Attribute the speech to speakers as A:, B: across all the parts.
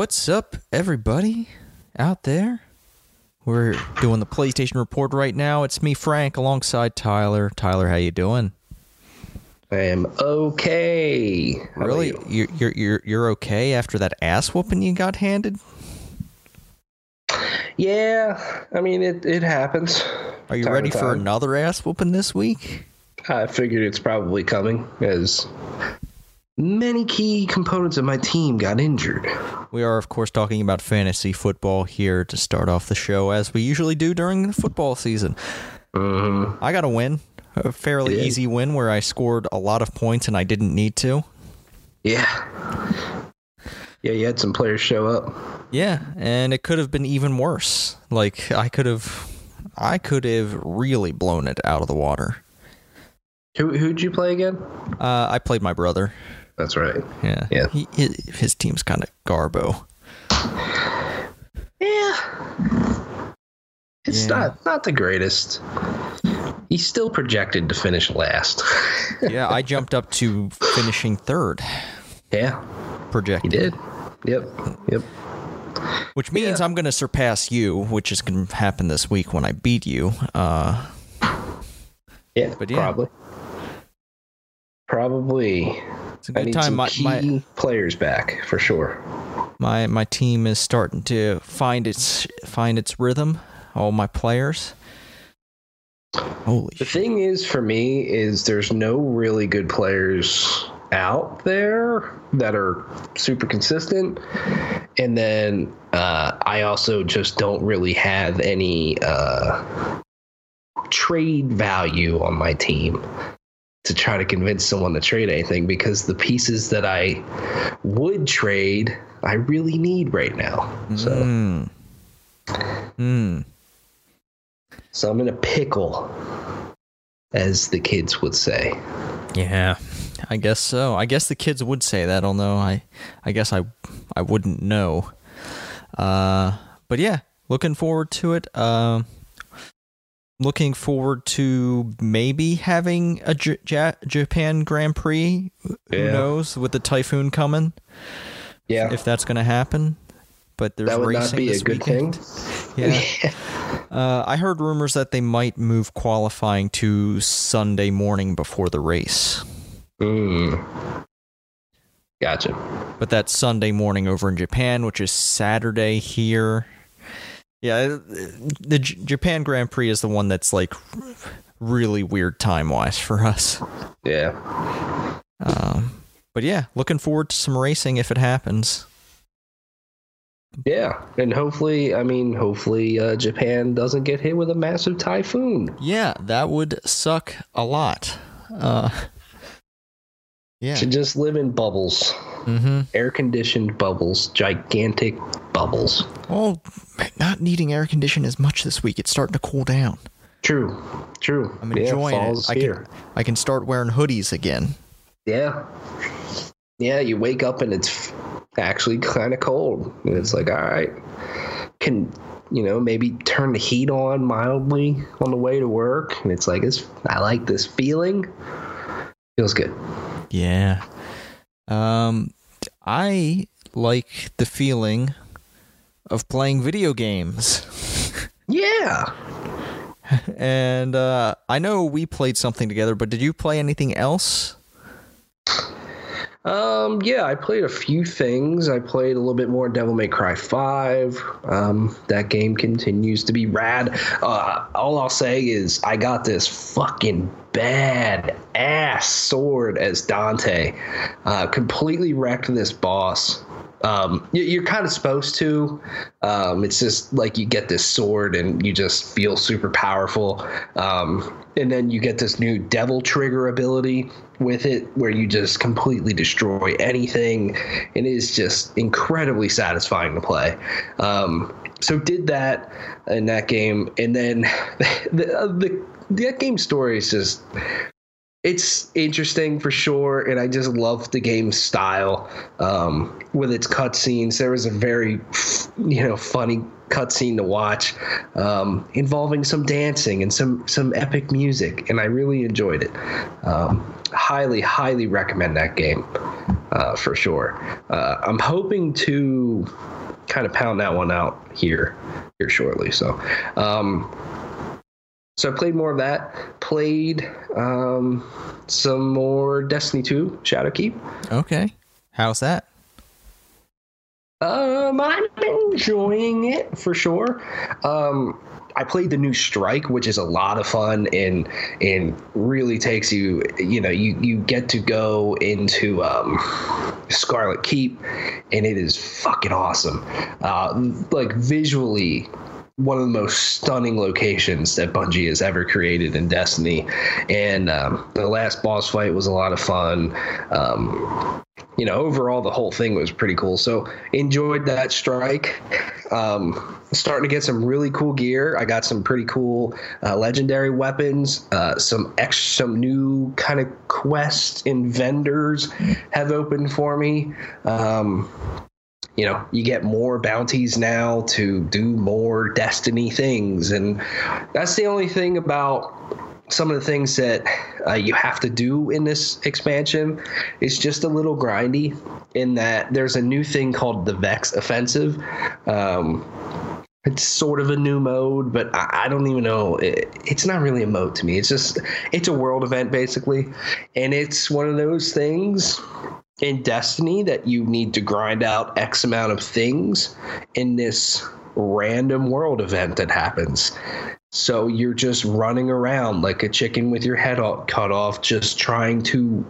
A: What's up, everybody out there? We're doing the PlayStation report right now. It's me, Frank, alongside Tyler. Tyler, how you doing?
B: I am okay. How
A: really,
B: you?
A: you're you're you're you're okay after that ass whooping you got handed?
B: Yeah, I mean it. It happens.
A: Are you ready for another ass whooping this week?
B: I figured it's probably coming as many key components of my team got injured.
A: We are, of course, talking about fantasy football here to start off the show, as we usually do during the football season.
B: hmm
A: I got a win, a fairly
B: did?
A: easy win where I scored a lot of points and I didn't need to.
B: Yeah. Yeah, you had some players show up.
A: Yeah, and it could have been even worse. Like I could have, I could have really blown it out of the water.
B: Who who'd you play again?
A: Uh, I played my brother.
B: That's right.
A: Yeah,
B: Yeah.
A: He, his, his team's kind of garbo.
B: Yeah. It's
A: Yeah.
B: not not the greatest. He's still projected to finish last.
A: Yeah, I jumped up to finishing third,
B: yeah,
A: projected.
B: he did. Yep. Yep.
A: Which means
B: Yeah.
A: I'm going to surpass you, which is going to happen this week when I beat you. Uh,
B: Yeah,
A: But yeah.
B: probably. Probably.
A: It's a
B: I
A: good
B: need
A: time.
B: some
A: My,
B: key
A: my
B: players back for sure.
A: my my team is starting to find its find its rhythm. All my players. Holy
B: The
A: shit!
B: thing is, for me, is there's no really good players out there that are super consistent, and then uh, I also just don't really have any uh, trade value on my team to try to convince someone to trade anything because the pieces that I would trade, I really need right now. So.
A: Mm. Mm.
B: So I'm in a pickle, as the kids would say.
A: Yeah, I guess so. I guess the kids would say that, although I, I guess I, I wouldn't know. Uh, but yeah, looking forward to it. Um, looking forward to maybe having a J- Ja- Japan Grand Prix. Who
B: Yeah.
A: knows with the typhoon coming,
B: Yeah,
A: if that's going to happen. But there's
B: that would
A: racing
B: not be a good
A: weekend.
B: thing.
A: Yeah. Uh, I heard rumors that they might move qualifying to Sunday morning before the race.
B: Mm. Gotcha.
A: But that's Sunday morning over in Japan, which is Saturday here. Yeah, the J- Japan Grand Prix is the one that's like really weird time wise for us.
B: Yeah.
A: Um, but yeah, looking forward to some racing if it happens.
B: Yeah, and hopefully, I mean, hopefully, uh, Japan doesn't get hit with a massive typhoon.
A: Yeah, that would suck a lot. Uh, yeah.
B: Should just live in bubbles,
A: Mm-hmm.
B: air conditioned bubbles, gigantic bubbles.
A: Well, not needing air condition as much this week. It's starting to cool down.
B: True, true.
A: I'm
B: yeah,
A: enjoying
B: fall's
A: it. I
B: here.
A: can I can start wearing hoodies again.
B: Yeah. Yeah, you wake up and it's actually kind of cold. And it's like, all right, can, you know, maybe turn the heat on mildly on the way to work. And it's like, it's, I like this feeling. Feels good.
A: Yeah. Um, I like the feeling of playing video games.
B: Yeah.
A: and uh, I know we played something together, but did you play anything else?
B: Um, yeah, I played a few things. I played a little bit more Devil May Cry 5. Um, that game continues to be rad. Uh, all I'll say is I got this fucking bad ass sword as Dante. Uh, completely wrecked this boss. Um, you- you're kind of supposed to. Um, it's just like you get this sword and you just feel super powerful. Um, and then you get this new devil trigger ability with it where you just completely destroy anything. And it is just incredibly satisfying to play. Um, so did that in that game, and then the, the that game story is just it's interesting for sure, and I just love the game style um, with its cutscenes. There was a very, you know, funny cutscene to watch um, involving some dancing and some some epic music, and I really enjoyed it. Um, highly, highly recommend that game. uh, for sure. Uh, I'm hoping to kind of pound that one out here here shortly. So, um, so I played more of that. Played um, some more Destiny 2 Shadowkeep.
A: Okay. How's that?
B: Um, I'm enjoying it for sure. Um, I played the new Strike, which is a lot of fun and and really takes you. You know, you you get to go into um, Scarlet Keep, and it is fucking awesome. Uh, like visually, one of the most stunning locations that Bungie has ever created in Destiny. And um, the last boss fight was a lot of fun. Um, you know, overall, the whole thing was pretty cool. So enjoyed that strike. Um, starting to get some really cool gear. I got some pretty cool uh, legendary weapons. Uh, some ex, some new kind of quests and vendors have opened for me. Um, you know, you get more bounties now to do more Destiny things. And that's the only thing about some of the things that uh, you have to do in this expansion is just a little grindy in that there's a new thing called the Vex Offensive. Um, it's sort of a new mode, but I, I don't even know. It, it's not really a mode to me. It's just it's a world event basically, and it's one of those things in Destiny that you need to grind out X amount of things in this random world event that happens. So you're just running around like a chicken with your head cut off, just trying to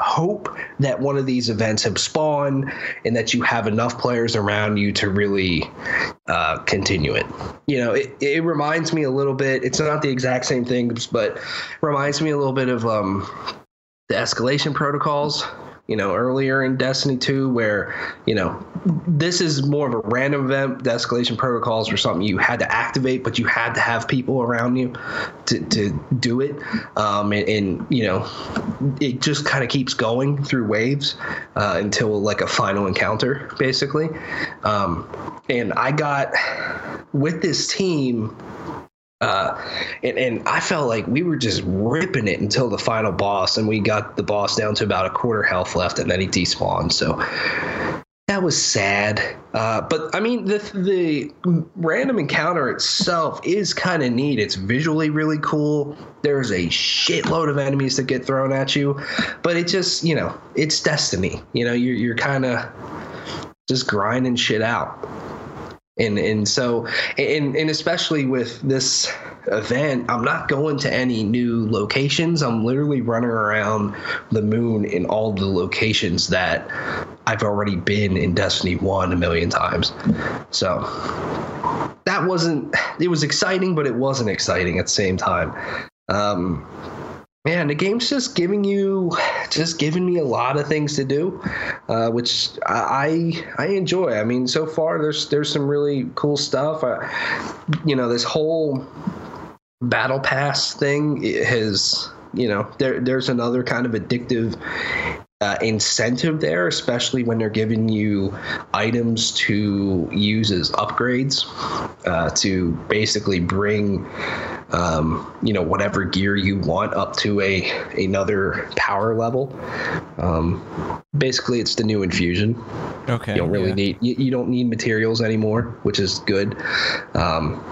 B: hope that one of these events have spawned and that you have enough players around you to really uh, continue it. You know, it, it reminds me a little bit, it's not the exact same things, but reminds me a little bit of um, the escalation protocols you know, earlier in Destiny 2, where, you know, this is more of a random event. The escalation protocols were something you had to activate, but you had to have people around you to, to do it. Um, and, and, you know, it just kind of keeps going through waves uh, until like a final encounter, basically. Um, and I got with this team uh, and, and I felt like we were just ripping it until the final boss, and we got the boss down to about a quarter health left, and then he despawned. So that was sad. Uh, but I mean, the the random encounter itself is kind of neat. It's visually really cool. There's a shitload of enemies that get thrown at you, but it just you know it's destiny. You know, you're you're kind of just grinding shit out and and so and and especially with this event i'm not going to any new locations. I'm literally running around the moon in all the locations that i've already been in destiny 1 a million times. So that wasn't it was exciting but it wasn't exciting at the same time. Um man, the game's just giving you, just giving me a lot of things to do, uh, which I I enjoy. I mean, so far there's there's some really cool stuff. You know, this whole battle pass thing has you know there there's another kind of addictive uh, incentive there, especially when they're giving you items to use as upgrades uh, to basically bring um, you know whatever gear you want up to a another power level. Um, basically, it's the new infusion.
A: Okay.
B: You don't really
A: yeah.
B: need you, you don't need materials anymore, which is good. Um,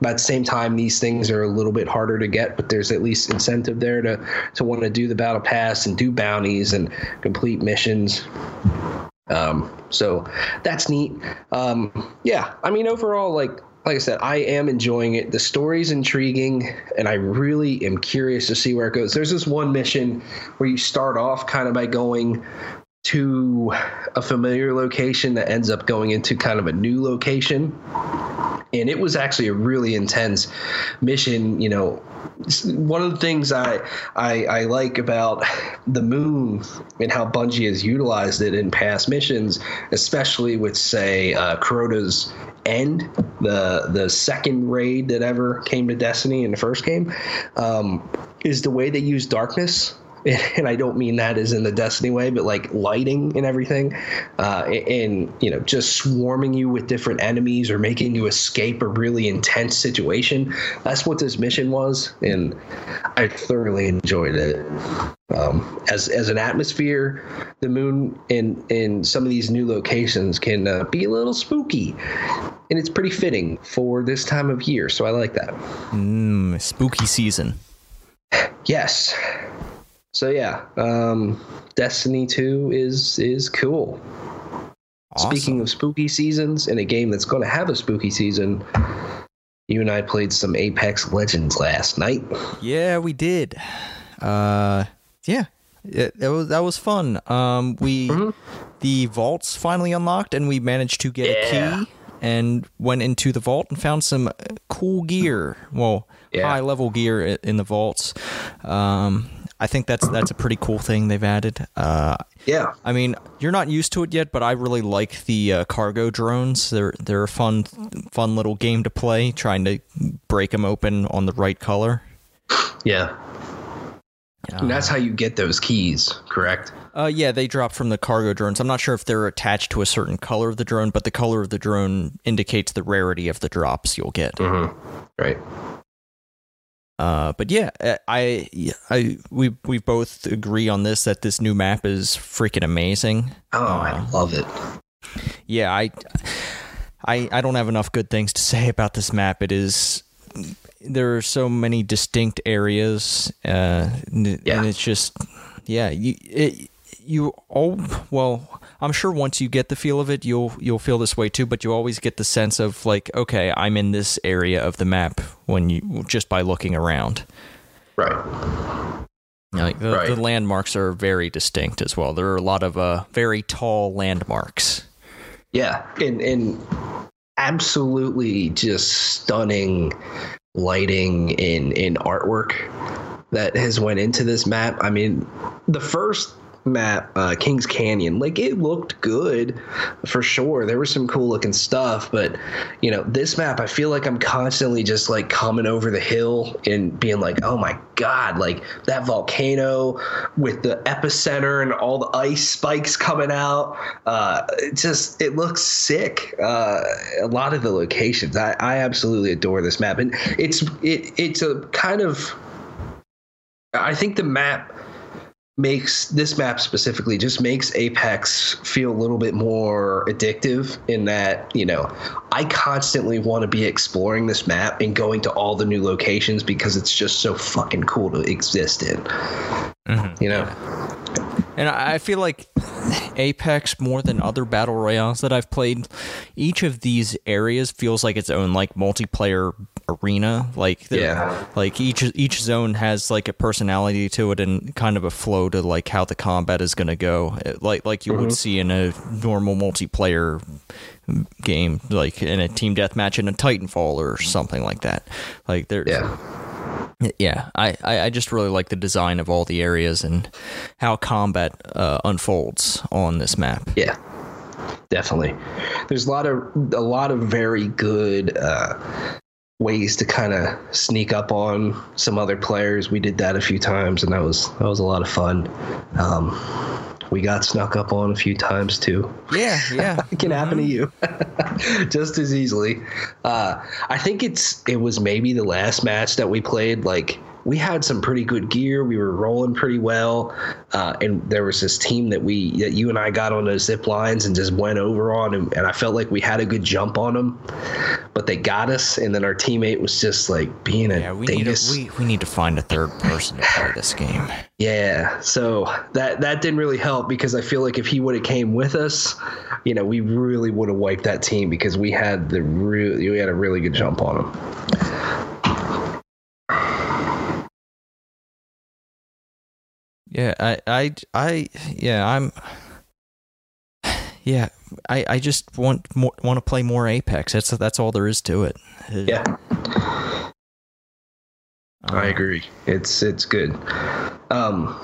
B: but at the same time, these things are a little bit harder to get, but there's at least incentive there to to want to do the battle pass and do bounties and complete missions. Um, so that's neat. Um, yeah, I mean, overall, like like I said, I am enjoying it. The story's intriguing, and I really am curious to see where it goes. There's this one mission where you start off kind of by going to a familiar location that ends up going into kind of a new location. And it was actually a really intense mission. You know, one of the things I, I, I like about the moon and how Bungie has utilized it in past missions, especially with say uh, End, the the second raid that ever came to Destiny in the first game, um, is the way they use darkness and I don't mean that as in the Destiny way, but like lighting and everything, uh, and you know, just swarming you with different enemies or making you escape a really intense situation. That's what this mission was, and I thoroughly enjoyed it. Um, as as an atmosphere, the moon in in some of these new locations can uh, be a little spooky, and it's pretty fitting for this time of year. So I like that.
A: Mm, spooky season.
B: Yes. So yeah, um, Destiny Two is is cool.
A: Awesome.
B: Speaking of spooky seasons, in a game that's going to have a spooky season, you and I played some Apex Legends last night.
A: Yeah, we did. Uh, yeah, it, that was that was fun. Um, we
B: Mhm.
A: the vaults finally unlocked, and we managed to get
B: Yeah.
A: a key and went into the vault and found some cool gear. Well,
B: Yeah.
A: high level gear in the vaults. Um, I think that's that's a pretty cool thing they've added. Uh,
B: Yeah,
A: I mean, you're not used to it yet, but I really like the uh, cargo drones. They're they're a fun fun little game to play, trying to break them open on the right color.
B: yeah. and that's how you get those keys, correct?
A: Uh, yeah, they drop from the cargo drones. I'm not sure if they're attached to a certain color of the drone, but the color of the drone indicates the rarity of the drops you'll get.
B: Mm-hmm. Right.
A: Uh, but yeah, uh, I, I, we, we both agree on this that this new map is freaking amazing.
B: Oh, I love it.
A: Yeah, I, I, I don't have enough good things to say about this map. It is. There are so many distinct areas, uh, n-
B: Yeah.
A: and it's just, yeah, you, it, you all well. I'm sure once you get the feel of it, you'll you'll feel this way too. But you always get the sense of like, okay, I'm in this area of the map when you just by looking around.
B: Right.
A: Like the,
B: Right.
A: the landmarks are very distinct as well. There are a lot of uh, very tall landmarks.
B: Yeah, and and absolutely just stunning lighting in in artwork that has went into this map. I mean, the first map, uh, Kings Canyon, like it looked good for sure. There was some cool looking stuff, but you know, this map, I feel like I'm constantly just like coming over the hill and being like, oh my god, like that volcano with the epicenter and all the ice spikes coming out. Uh, it just it looks sick. Uh, a lot of the locations, I, I absolutely adore this map, and it's it it's a kind of I think the map makes this map specifically just makes Apex feel a little bit more addictive in that, you know, I constantly want to be exploring this map and going to all the new locations because it's just so fucking cool to exist in. Mm-hmm. You know?
A: And I I feel like Apex, more than other battle royales that I've played, each of these areas feels like its own like multiplayer arena. Like they're-
B: Yeah.
A: like each each zone has like a personality to it and kind of a flow to like how the combat is going to go. Like like you would see in a normal multiplayer game, like in a team deathmatch in a Titanfall or something like that. Like there's
B: Yeah.
A: yeah, I, I, I just really like the design of all the areas and how combat uh, unfolds on this map.
B: Yeah, definitely. There's a lot of a lot of very good uh, ways to kind of sneak up on some other players. We did that a few times, and that was that was a lot of fun. Um, we got snuck up on a few times too.
A: Yeah, yeah.
B: It can happen to you just as easily. Uh, I think it's it was maybe the last match that we played. Like we had some pretty good gear. We were rolling pretty well, uh, and there was this team that we that you and I got on those zip lines and just went over on, and, and I felt like we had a good jump on them, but they got us, and then our teammate was just like being a
A: Yeah, we need, a, we, we need to find a third person to play this game.
B: Yeah, so that that didn't really help because I feel like if he would have came with us, you know, we really would have wiped that team because we had the real we had a really good jump on him.
A: Yeah, I, I, I, yeah, I'm, yeah, I, I just want more, want to play more Apex. That's that's all there is to it.
B: Yeah, I agree. It's it's good. Um,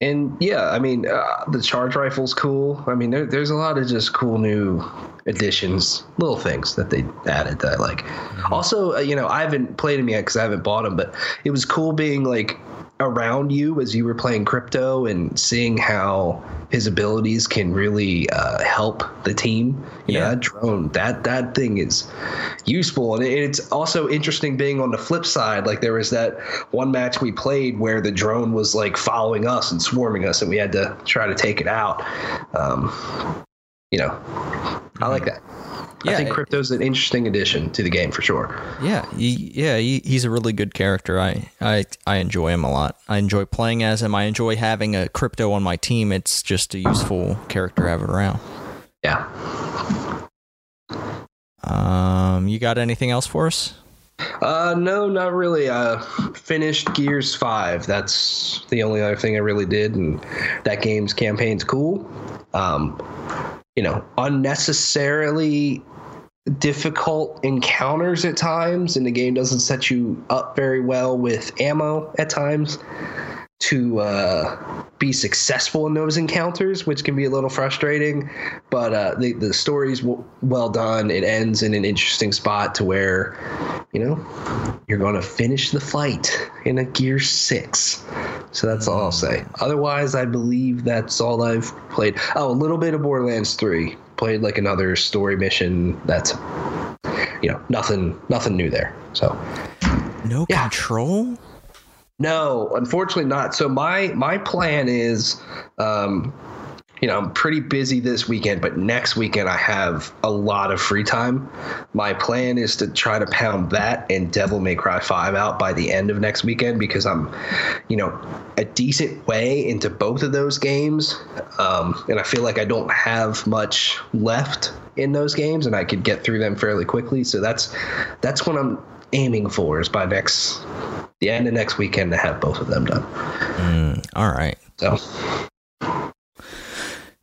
B: and yeah, I mean, uh, the charge rifle's cool. I mean, there, there's a lot of just cool new additions, little things that they added that I like. Also, uh, you know, I haven't played them yet because I haven't bought them, but it was cool being like around you as you were playing crypto and seeing how his abilities can really uh, help the team. You
A: Yeah.
B: know, that drone, that that thing is useful, and it's also interesting being on the flip side. Like there was that one match we played where the drone was like following us and swarming us, and we had to try to take it out. Um, you know, I like that.
A: Yeah,
B: I think crypto's an interesting addition to the game for sure.
A: Yeah, he, yeah, he, he's a really good character. I, I I enjoy him a lot. I enjoy playing as him. I enjoy having a crypto on my team. It's just a useful character to have around.
B: Yeah.
A: Um, you got anything else for us?
B: Uh, no, not really. Uh, finished Gears Five. That's the only other thing I really did, and that game's campaign's cool. Um, you know, unnecessarily difficult encounters at times, and the game doesn't set you up very well with ammo at times to uh, be successful in those encounters, which can be a little frustrating. But uh, the the story's w- well done. It ends in an interesting spot to where, you know, you're going to finish the fight in a Gear Six. So that's all I'll say. Otherwise, I believe that's all I've played. Oh, a little bit of Borderlands Three. Played like another story mission. That's you know nothing nothing new there. So
A: No
B: Yeah.
A: control.
B: No, unfortunately not. So my my plan is, um, you know, I'm pretty busy this weekend, but next weekend I have a lot of free time. My plan is to try to pound that and Devil May Cry Five out by the end of next weekend because I'm, you know, a decent way into both of those games, um, and I feel like I don't have much left in those games, and I could get through them fairly quickly. So that's that's when I'm aiming for is by next the end of next weekend to have both of them done.
A: Mm, all right.
B: So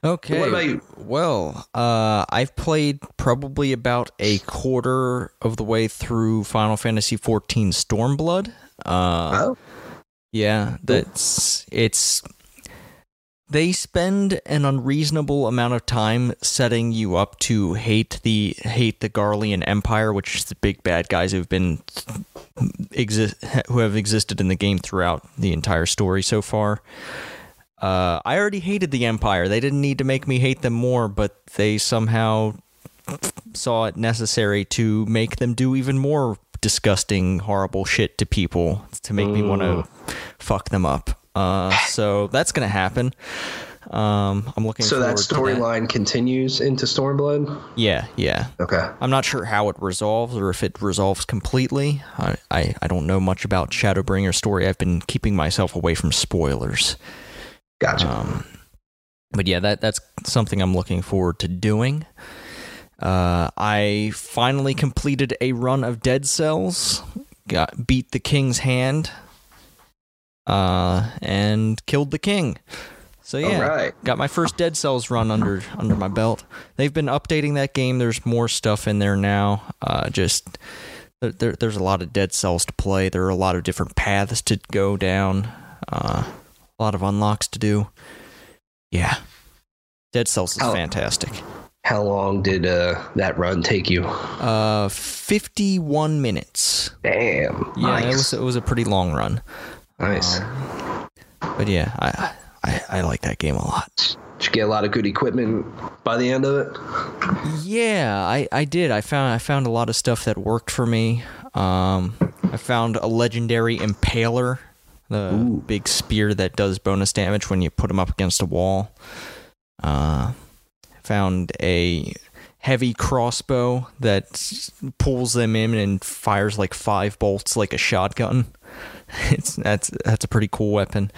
A: Okay.
B: What about you?
A: Well, uh, I've played probably about a quarter of the way through Final Fantasy XIV Stormblood. Uh,
B: oh,
A: Yeah, that's it's they spend an unreasonable amount of time setting you up to hate the hate the Garlean Empire, which is the big bad guys who've been exist who have existed in the game throughout the entire story so far. Uh, I already hated the Empire. They didn't need to make me hate them more, but they somehow saw it necessary to make them do even more disgusting, horrible shit to people to make me want to fuck them up. Uh, so that's gonna happen. Um, I'm looking.
B: so that storyline continues into Stormblood.
A: Yeah, yeah.
B: Okay.
A: I'm not sure how it resolves or if it resolves completely. I, I, I don't know much about Shadowbringer's story. I've been keeping myself away from spoilers.
B: Gotcha.
A: Um, but yeah, that that's something I'm looking forward to doing. Uh, I finally completed a run of Dead Cells, got beat the King's Hand, uh, and killed the King. So yeah,
B: right.
A: got my first Dead Cells run under under my belt. They've been updating that game. There's more stuff in there now. Uh, just there, there, there's a lot of Dead Cells to play. There are a lot of different paths to go down. Uh, a lot of unlocks to do. Yeah, Dead Cells is fantastic.
B: How long did uh, that run take you?
A: Uh, 51 minutes.
B: Damn.
A: Yeah,
B: nice.
A: it was it was a pretty long run.
B: Nice.
A: Um, but yeah, I, I I like that game a lot.
B: Did you get a lot of good equipment by the end of it?
A: Yeah, I, I did. I found I found a lot of stuff that worked for me. Um, I found a legendary impaler, the
B: Ooh.
A: big spear that does bonus damage when you put them up against a wall. Uh, found a heavy crossbow that pulls them in and fires like five bolts like a shotgun. It's that's that's a pretty cool weapon.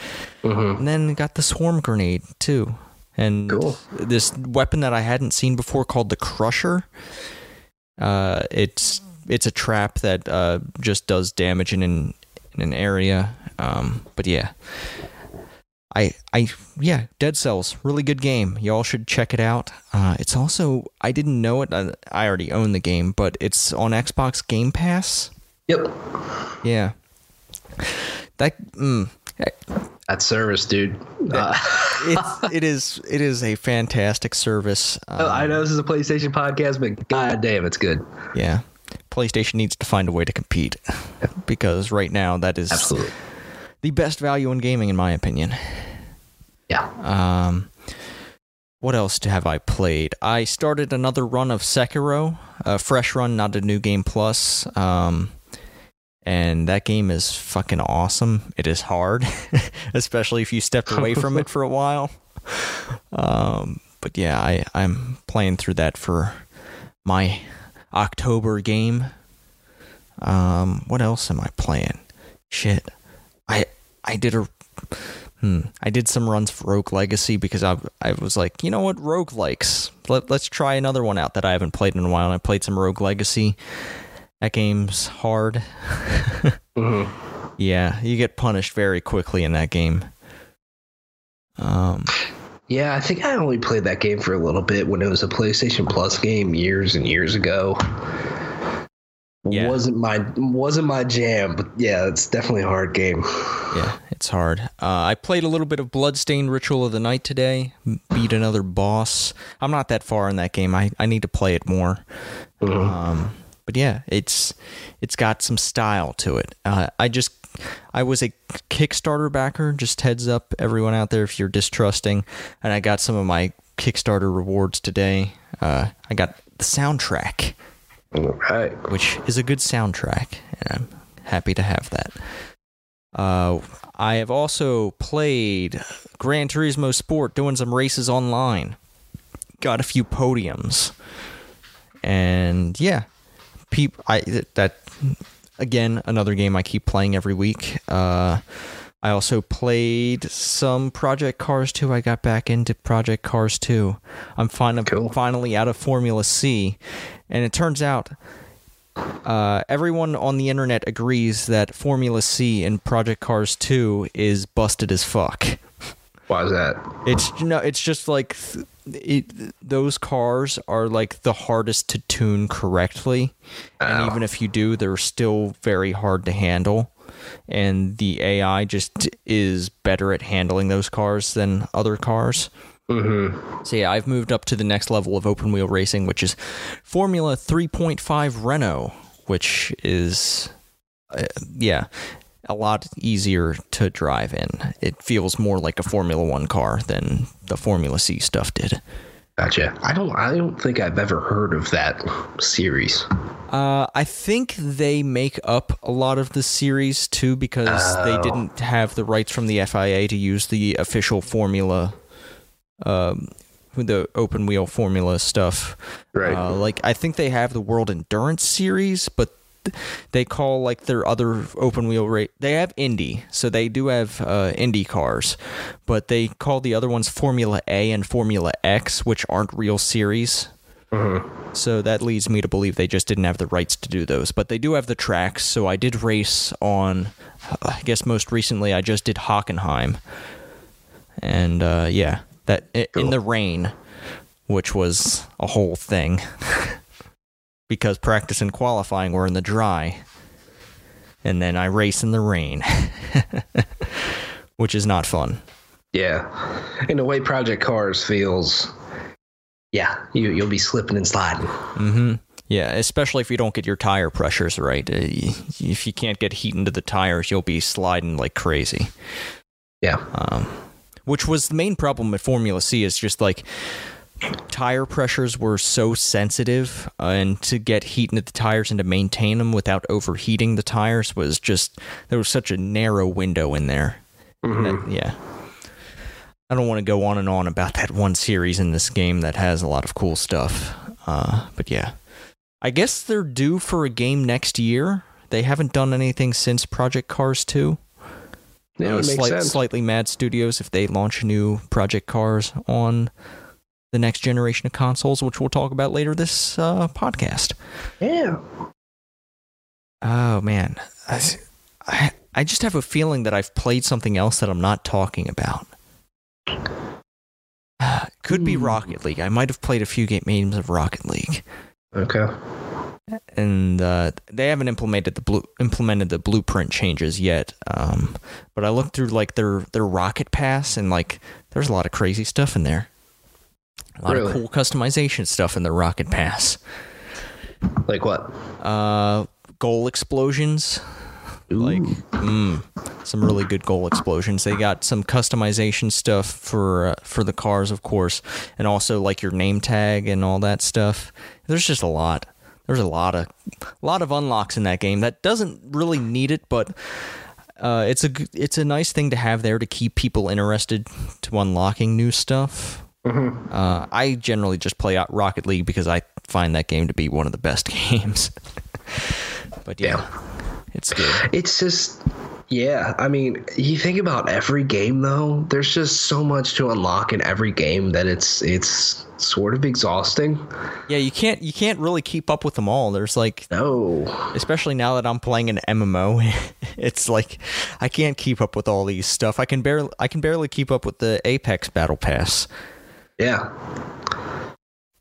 B: Mm-hmm.
A: And then got the swarm grenade too. And
B: Cool.
A: this weapon that I hadn't seen before called the Crusher. Uh, it's it's a trap that uh, just does damage in an in an area. Um, but yeah, I I yeah, Dead Cells, really good game. Y'all should check it out. Uh, it's also I didn't know it. I, I already own the game, but it's on Xbox Game Pass.
B: Yep.
A: Yeah, that mm,
B: That service, dude. Uh,
A: it's it is it is a fantastic service. Um,
B: I know this is a PlayStation podcast, but god damn, it's good.
A: Yeah. PlayStation needs to find a way to compete because right now that is
B: Absolutely.
A: the best value in gaming, in my opinion.
B: Yeah.
A: Um, what else have I played? I started another run of Sekiro, a fresh run, not a new game plus. Um, and that game is fucking awesome. It is hard, especially if you stepped away from it for a while. Um, but yeah, I I'm playing through that for my October game. Um, what else am I playing? Shit, I I did a hmm, I did some runs for Rogue Legacy because I I was like, you know what, Rogue likes. Let let's try another one out that I haven't played in a while. And I played some Rogue Legacy. That game's hard.
B: Mm-hmm.
A: Yeah, you get punished very quickly in that game. Um,
B: Yeah, I think I only played that game for a little bit when it was a PlayStation Plus game years and years ago.
A: Yeah.
B: Wasn't my wasn't my jam, but yeah, it's definitely a hard game.
A: yeah, it's hard. Uh, I played a little bit of Bloodstained Ritual of the Night today. Beat another boss. I'm not that far in that game. I, I need to play it more.
B: Mhm.
A: Um, but yeah, it's it's got some style to it. Uh, I just I was a Kickstarter backer. Just heads up, everyone out there, if you're distrusting. And I got some of my Kickstarter rewards today. Uh, I got the soundtrack,
B: All right.
A: which is a good soundtrack, and I'm happy to have that. Uh, I have also played Gran Turismo Sport, doing some races online. Got a few podiums, and yeah, peep. I that again another game I keep playing every week. Uh, I also played some Project Cars 2. I got back into Project Cars 2. I'm fin-
B: Cool.
A: finally out of Formula C, and it turns out uh, everyone on the internet agrees that Formula C in Project Cars 2 is busted as fuck.
B: Why is that?
A: It's you know, it's just like th- it, those cars are like the hardest to tune correctly, and even if you do, they're still very hard to handle. And the AI just is better at handling those cars than other cars.
B: Mm-hmm.
A: So yeah, I've moved up to the next level of open wheel racing, which is Formula 3.5 Renault, which is uh, yeah, a lot easier to drive in. It feels more like a Formula 1 car than the Formula C stuff did.
B: Gotcha. I don't. I don't think I've ever heard of that series.
A: Uh, I think they make up a lot of the series too because they
B: Oh.
A: didn't have the rights from the FIA to use the official Formula, um, the open wheel Formula stuff.
B: Right.
A: Uh, like I think they have the World Endurance Series, but th- they call like their other open wheel rate. They have Indy, so they do have uh, Indy cars, but they call the other ones Formula A and Formula X, which aren't real series. So that leads me to believe they just didn't have the rights to do those. But they do have the tracks. So I did race on, I guess most recently I just did Hockenheim. And uh, yeah, that i- in the rain, which was a whole thing. because practice and qualifying were in the dry. And then I race in the rain, which is not fun.
B: yeah. And the way Project Cars feels, yeah, you you'll be slipping and sliding.
A: Mm-hmm. Yeah, especially if you don't get your tire pressures right. Uh, If you can't get heat into the tires, you'll be sliding like crazy.
B: Yeah.
A: Um, which was the main problem with Formula C is just like tire pressures were so sensitive, uh, and to get heat into the tires and to maintain them without overheating the tires was just there was such a narrow window in there. That- yeah. I don't want to go on and on about that one series in this game that has a lot of cool stuff. Uh, but yeah. I guess they're due for a game next year. They haven't done anything since Project Cars 2.
B: Yeah,
A: Uh,
B: it makes
A: slight-
B: sense.
A: Slightly Mad Studios if they launch new Project Cars on the next generation of consoles, which we'll talk about later this uh, podcast.
B: yeah.
A: Oh man, I, I I just have a feeling that I've played something else that I'm not talking about. Could be
B: Hmm.
A: Rocket League. I might have played a few ga- games of Rocket League,
B: Okay.
A: and uh, they haven't implemented the blue implemented the blueprint changes yet. Um, but I looked through like their their Rocket Pass, and like there's a lot of crazy stuff in there. A lot
B: Really?
A: of cool customization stuff in the Rocket Pass.
B: Like what?
A: Uh, goal explosions. Like, mm, some really good goal explosions. They got some customization stuff for uh, for the cars, of course, and also like your name tag and all that stuff. There's just a lot. There's a lot of a lot of unlocks in that game that doesn't really need it, but uh, it's a it's a nice thing to have there to keep people interested to unlocking new stuff. Uh, I generally just play out Rocket League because I find that game to be one of the best games. but yeah, it's good.
B: It's just, yeah. I mean, you think about every game though. There's just so much to unlock in every game that it's it's sort of exhausting.
A: Yeah, you can't you can't really keep up with them all. There's like
B: No,
A: especially now that I'm playing an MMO, it's like I can't keep up with all these stuff. I can barely I can barely keep up with the Apex Battle Pass.
B: Yeah,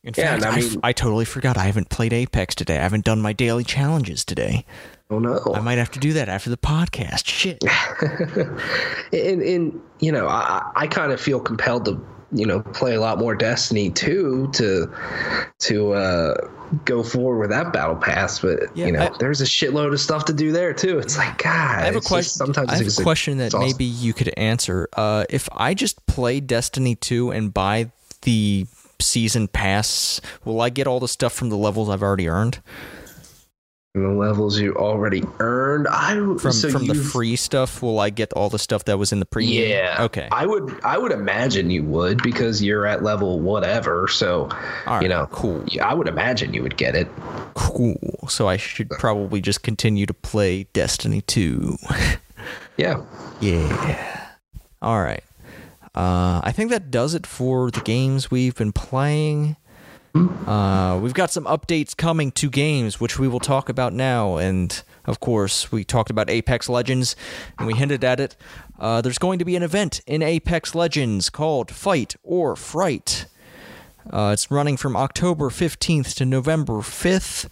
A: In
B: Yeah,
A: fact,
B: I
A: I, f-
B: mean-
A: I totally forgot I haven't played Apex today. I haven't done my daily challenges today.
B: oh no.
A: I might have to do that after the podcast. Shit.
B: and, and you know I, I kind of feel compelled to you know play a lot more destiny too to to uh go forward with that battle pass but
A: Yeah,
B: you know
A: I-
B: there's a shitload of stuff to do there too it's like god
A: I have a question.
B: sometimes
A: I have a question that
B: exhausting.
A: maybe you could answer. Uh, if I just play Destiny 2 and buy the season pass, will I get all the stuff from the levels I've already earned
B: the levels you already earned i
A: from
B: so
A: from the free stuff? Will I get all the stuff that was in the premium?
B: yeah
A: Okay.
B: i would i would imagine you would because you're at level whatever so
A: right.
B: you know
A: Cool.
B: i would imagine you would get it
A: Cool. So I should probably just continue to play Destiny 2.
B: yeah
A: Yeah. All right. Uh, I think that does it for the games we've been playing. Uh, we've got some updates coming to games, which we will talk about now. And of course, we talked about Apex Legends, and we hinted at it. Uh, there's going to be an event in Apex Legends called Fight or Fright. Uh, it's running from October 15th to November 5th.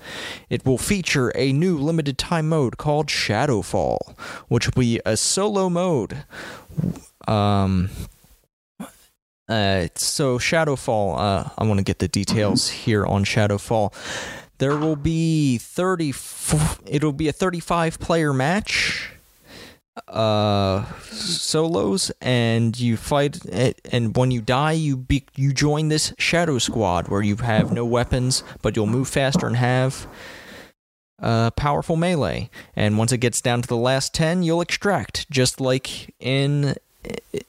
A: It will feature a new limited time mode called Shadowfall, which will be a solo mode. Um, uh, so Shadowfall, uh, I want to get the details here on Shadowfall. There will be 30 it'll be a 35 player match uh solos and you fight and when you die you be you join this shadow squad where you have no weapons but you'll move faster and have uh powerful melee and once it gets down to the last 10 you'll extract just like in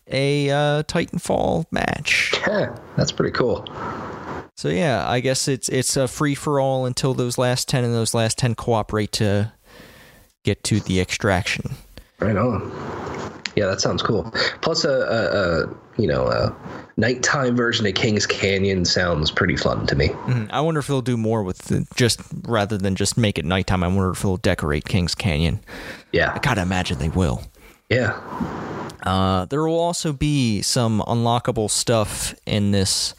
A: a uh, titanfall match
B: yeah that's pretty cool
A: so yeah i guess it's it's a free for all until those last 10 and those last 10 cooperate to get to the extraction
B: Right on. Yeah, that sounds cool. Plus, a, a, a you know a nighttime version of Kings Canyon sounds pretty fun to me.
A: Mhm. I wonder if they'll do more with the, just rather than just make it nighttime. I wonder if they'll decorate Kings Canyon.
B: Yeah, I
A: gotta imagine they will.
B: Yeah,
A: Uh, there will also be some unlockable stuff in this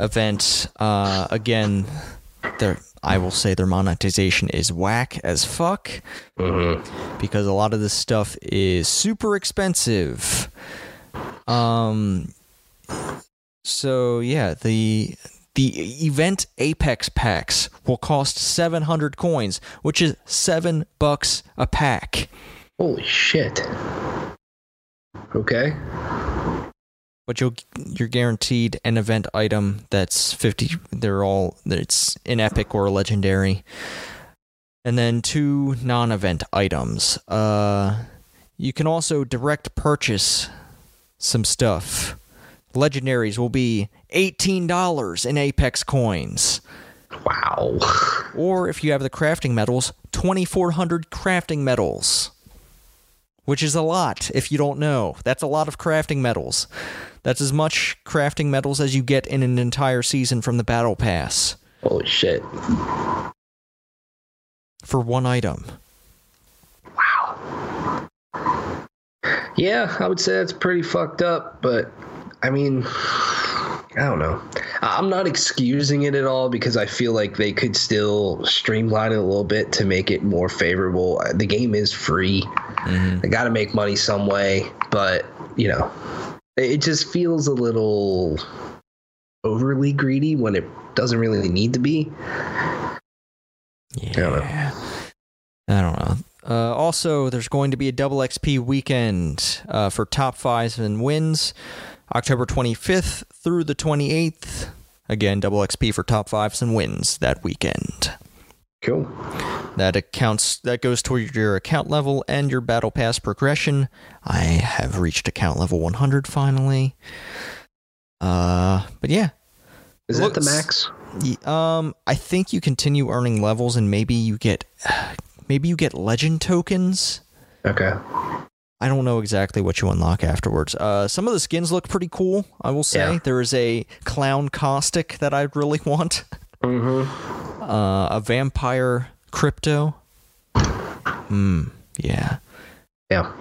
A: event. Uh, again, their I will say their monetization is whack as fuck because a lot of this stuff is super expensive. Um. So yeah, the the event Apex packs will cost 700 coins, which is 7 bucks a pack.
B: Holy shit. Okay.
A: But you'll you're guaranteed an event item that's 50 they're all it's an epic or a legendary. And then two non-event items. Uh you can also direct purchase some stuff. Legendaries will be $18 in Apex coins.
B: Wow.
A: Or if you have the crafting medals, 2400 crafting medals. Which is a lot if you don't know. That's a lot of crafting medals. That's as much crafting medals as you get in an entire season from the Battle Pass
B: Holy shit.
A: for one item.
B: Wow. Yeah, I would say that's pretty fucked up, but I mean, I don't know. I- I'm not excusing it at all because I feel like they could still streamline it a little bit to make it more favorable. The game is free. They got to make money some way, but you know, it just feels a little overly greedy when it doesn't really need to be.
A: Yeah.
B: don't know.
A: I don't know. Uh, also, there's going to be a double XP weekend uh, for top fives and wins, October 25th through the 28th. Again, double XP for top fives and wins that weekend.
B: Cool.
A: That accounts that goes toward your account level and your battle pass progression. I have reached account level 100 finally. Uh, but yeah,
B: Is that the max?
A: Um, I think you continue earning levels, and maybe you get, maybe you get legend tokens.
B: Okay.
A: I don't know exactly what you unlock afterwards. Uh, some of the skins look pretty cool. I will say
B: Yeah.
A: there is a clown caustic that I really want.
B: Mm-hmm.
A: Uh, a vampire crypto. Hmm. Yeah.
B: Yeah,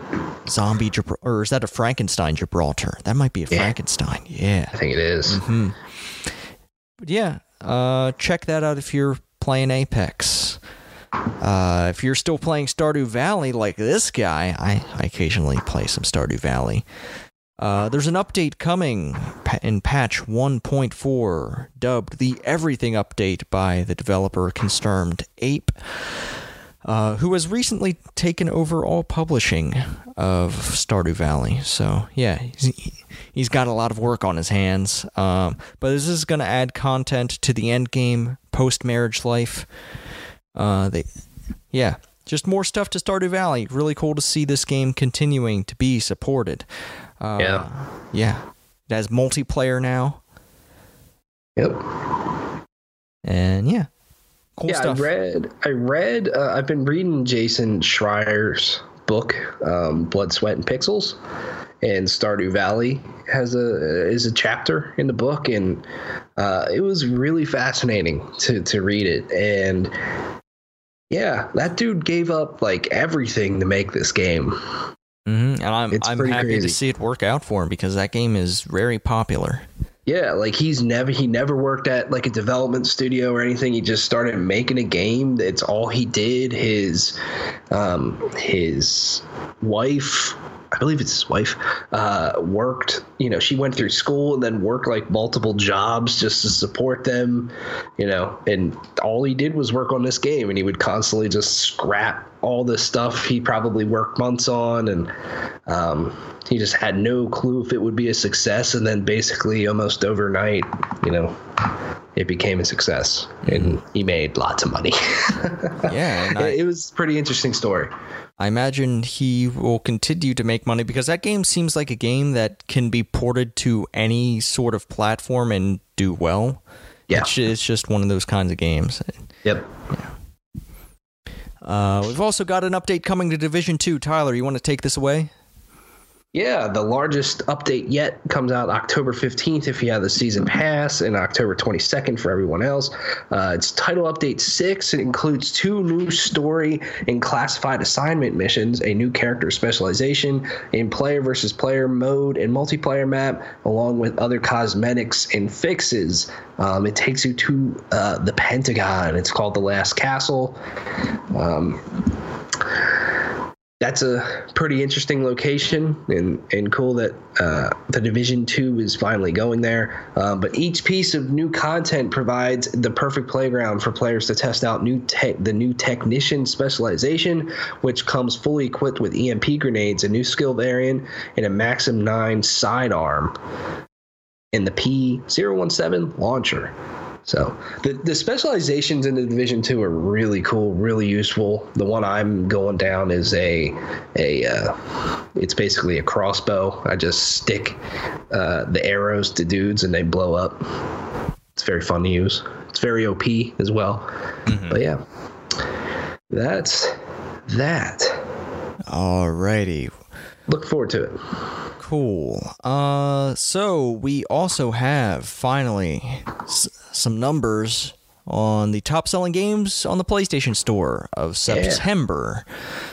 A: Zombie Gibral- or is that a Frankenstein Gibraltar? That might be a
B: Yeah.
A: Frankenstein. Yeah.
B: I think it is.
A: Hmm. But yeah, uh, check that out if you're playing Apex. Uh, if you're still playing Stardew Valley like this guy, I, I occasionally play some Stardew Valley. Uh, there's an update coming in patch 1.4, dubbed the Everything Update by the developer Concerned Ape, uh, who has recently taken over all publishing of Stardew Valley. So, yeah, he's, he's got a lot of work on his hands. Um, but this is going to add content to the end game, post marriage life. Uh, they, yeah, just more stuff to Stardew Valley. Really cool to see this game continuing to be supported. Uh,
B: Yeah.
A: yeah, it has multiplayer now,
B: Yep.
A: and yeah, cool
B: yeah,
A: stuff.
B: I read. I read. Uh, I've been reading Jason Schreier's book, um, Blood, Sweat, and Pixels, and Stardew Valley has a is a chapter in the book, and uh, it was really fascinating to to read it. And yeah, that dude gave up like everything to make this game.
A: hmm And I'm
B: It's
A: I'm happy
B: crazy.
A: to see it work out for him because that game is very popular.
B: Yeah, like he's never he never worked at like a development studio or anything. He just started making a game. It's all he did. His um his wife I believe it's his wife, uh, worked, you know, she went through school and then worked like multiple jobs just to support them, you know, and all he did was work on this game and he would constantly just scrap all this stuff he probably worked months on and um, he just had no clue if it would be a success and then basically almost overnight, you know, it became a success and he made lots of money.
A: Yeah, I,
B: it was a pretty interesting story.
A: I imagine he will continue to make money because that game seems like a game that can be ported to any sort of platform and do well.
B: Yeah.
A: It's, it's just one of those kinds of games.
B: Yep.
A: Uh, we've also got an update coming to Division 2. Tyler, you want to take this away?
B: Yeah, the largest update yet comes out October 15th if you have the season pass, and October 22nd for everyone else. Uh, it's Title Update 6. It includes two new story and classified assignment missions, a new character specialization in player versus player mode and multiplayer map, along with other cosmetics and fixes. Um, it takes you to uh, the Pentagon. It's called The Last Castle. Um, that's a pretty interesting location and, and cool that uh, the division 2 is finally going there. Um, but each piece of new content provides the perfect playground for players to test out new the new technician specialization which comes fully equipped with emp grenades a new skill variant and a maxim 9 sidearm and the p017 launcher so the, the specializations in the Division Two are really cool, really useful. The one I'm going down is a a uh, it's basically a crossbow. I just stick uh, the arrows to dudes and they blow up. It's very fun to use. It's very OP as well. But yeah, that's that.
A: Alrighty.
B: Look forward to it.
A: Cool. Uh, so we also have finally s- some numbers on the top selling games on the PlayStation Store of September.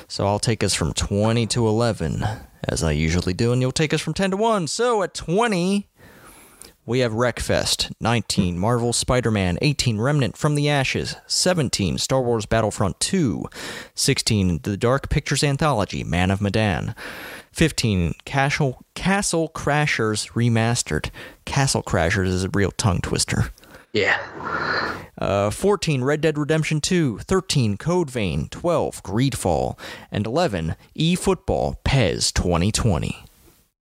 A: So I'll take us from 20 to 11, as I usually do, and you'll take us from 10 to 1. So at 20, we have Wreckfest, 19 Marvel Spider-Man, 18 Remnant from the Ashes, 17 Star Wars Battlefront 2, 16 The Dark Pictures Anthology, Man of Medan, 15 Castle Castle Crashers Remastered. Castle Crashers is a real tongue twister.
B: Yeah.
A: Uh, 14, Red Dead Redemption 2. 13, Code Vein. 12, Greedfall. And 11, eFootball PES 2020.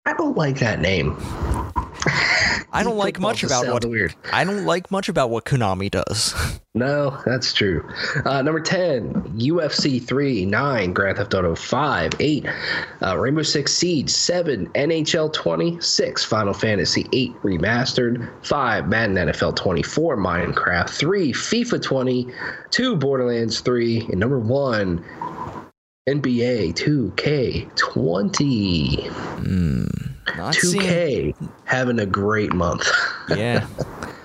B: I don't like that name.
A: I don't like much about what
B: weird.
A: I don't like much about what Konami does.
B: No, that's true. Uh, number 10, UFC 3, 9, Grand Theft Auto 5, 8, uh, Rainbow Six Siege, 7, NHL 20, 6, Final Fantasy 8 Remastered, 5, Madden NFL 24, Minecraft 3, FIFA 20, 2, Borderlands 3, and number 1, NBA 2K20.
A: Not
B: 2K having a great month.
A: yeah,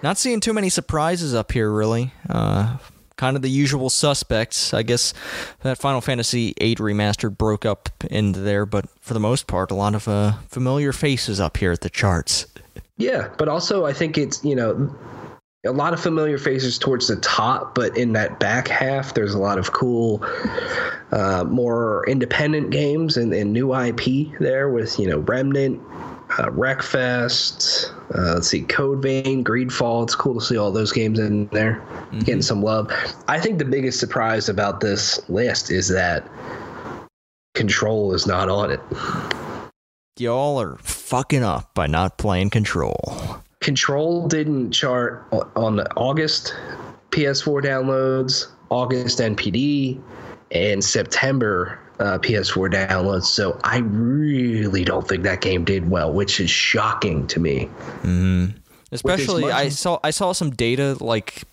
A: not seeing too many surprises up here. Really, uh, kind of the usual suspects. I guess that Final Fantasy VIII remastered broke up into there, but for the most part, a lot of uh, familiar faces up here at the charts.
B: Yeah, but also I think it's you know a lot of familiar faces towards the top, but in that back half, there's a lot of cool, uh, more independent games and, and new IP there with you know Remnant, uh, Wreckfest. Uh, let's see, Code Vein, Greedfall. It's cool to see all those games in there, getting some love. I think the biggest surprise about this list is that Control is not on it.
A: Y'all are fucking up by not playing Control.
B: Control didn't chart on the August PS4 downloads, August NPD, and September uh, PS4 downloads. So I really don't think that game did well, which is shocking to me.
A: Especially,
B: much-
A: I saw I saw some data like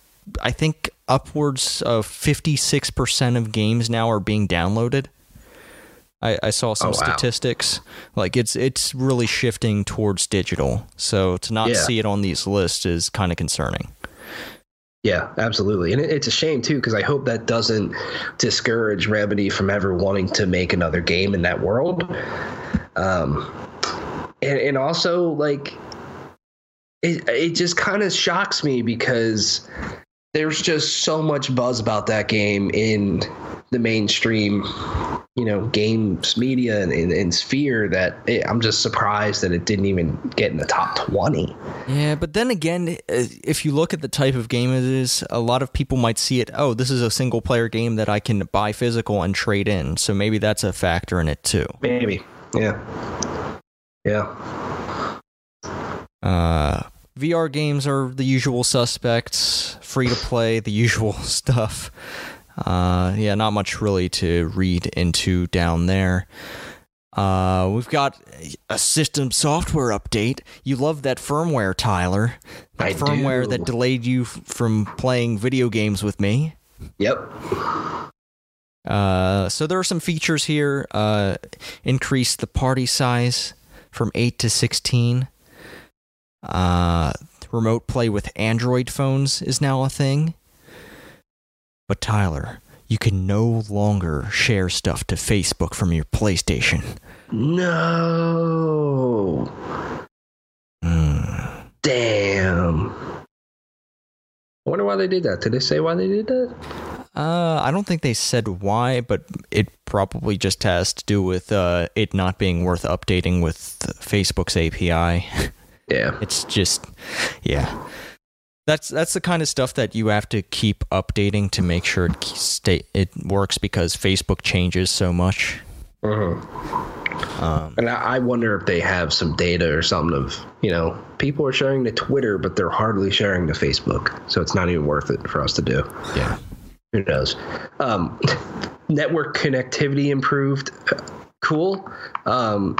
A: I think upwards of fifty six percent of games now are being downloaded. I, I saw some
B: Oh, wow.
A: statistics. Like it's it's really shifting towards digital. So to not
B: Yeah.
A: see it on these lists is kind of concerning.
B: Yeah, absolutely. And it, it's a shame, too, because I hope that doesn't discourage Remedy from ever wanting to make another game in that world. Um, and, and also, like, it, it just kind of shocks me because there's just so much buzz about that game in the mainstream, you know, games media and, and, and sphere that it, I'm just surprised that it didn't even get in the top 20.
A: Yeah, but then again, uh, if you look at the type of game it is, a lot of people might see it. Oh, this is a single player game that I can buy physical and trade in. So maybe that's a factor in it too.
B: Maybe. Yeah. Yeah.
A: Uh, VR games are the usual suspects, free to play, the usual stuff. Uh, yeah, not much really to read into down there. Uh, we've got a system software update. You love that firmware, Tyler. That
B: I
A: firmware
B: do.
A: that delayed you f- from playing video games with me.
B: Yep.
A: Uh, so there are some features here. Uh, increase the party size from 8 to 16. Uh, remote play with Android phones is now a thing. But Tyler, you can no longer share stuff to Facebook from your PlayStation.
B: No.
A: Hmm.
B: Damn. I wonder why they did that. Did they say why they did that?
A: Uh, I don't think they said why, but it probably just has to do with uh, it not being worth updating with Facebook's API.
B: Yeah.
A: It's just, yeah. That's that's the kind of stuff that you have to keep updating to make sure it stay it works because Facebook changes so much.
B: Uh-huh.
A: Um,
B: And I I wonder if they have some data or something of, you know, people are sharing to Twitter, but they're hardly sharing to Facebook. So it's not even worth it for us to do.
A: yeah,
B: Who knows? Um, network connectivity improved. Cool. Um,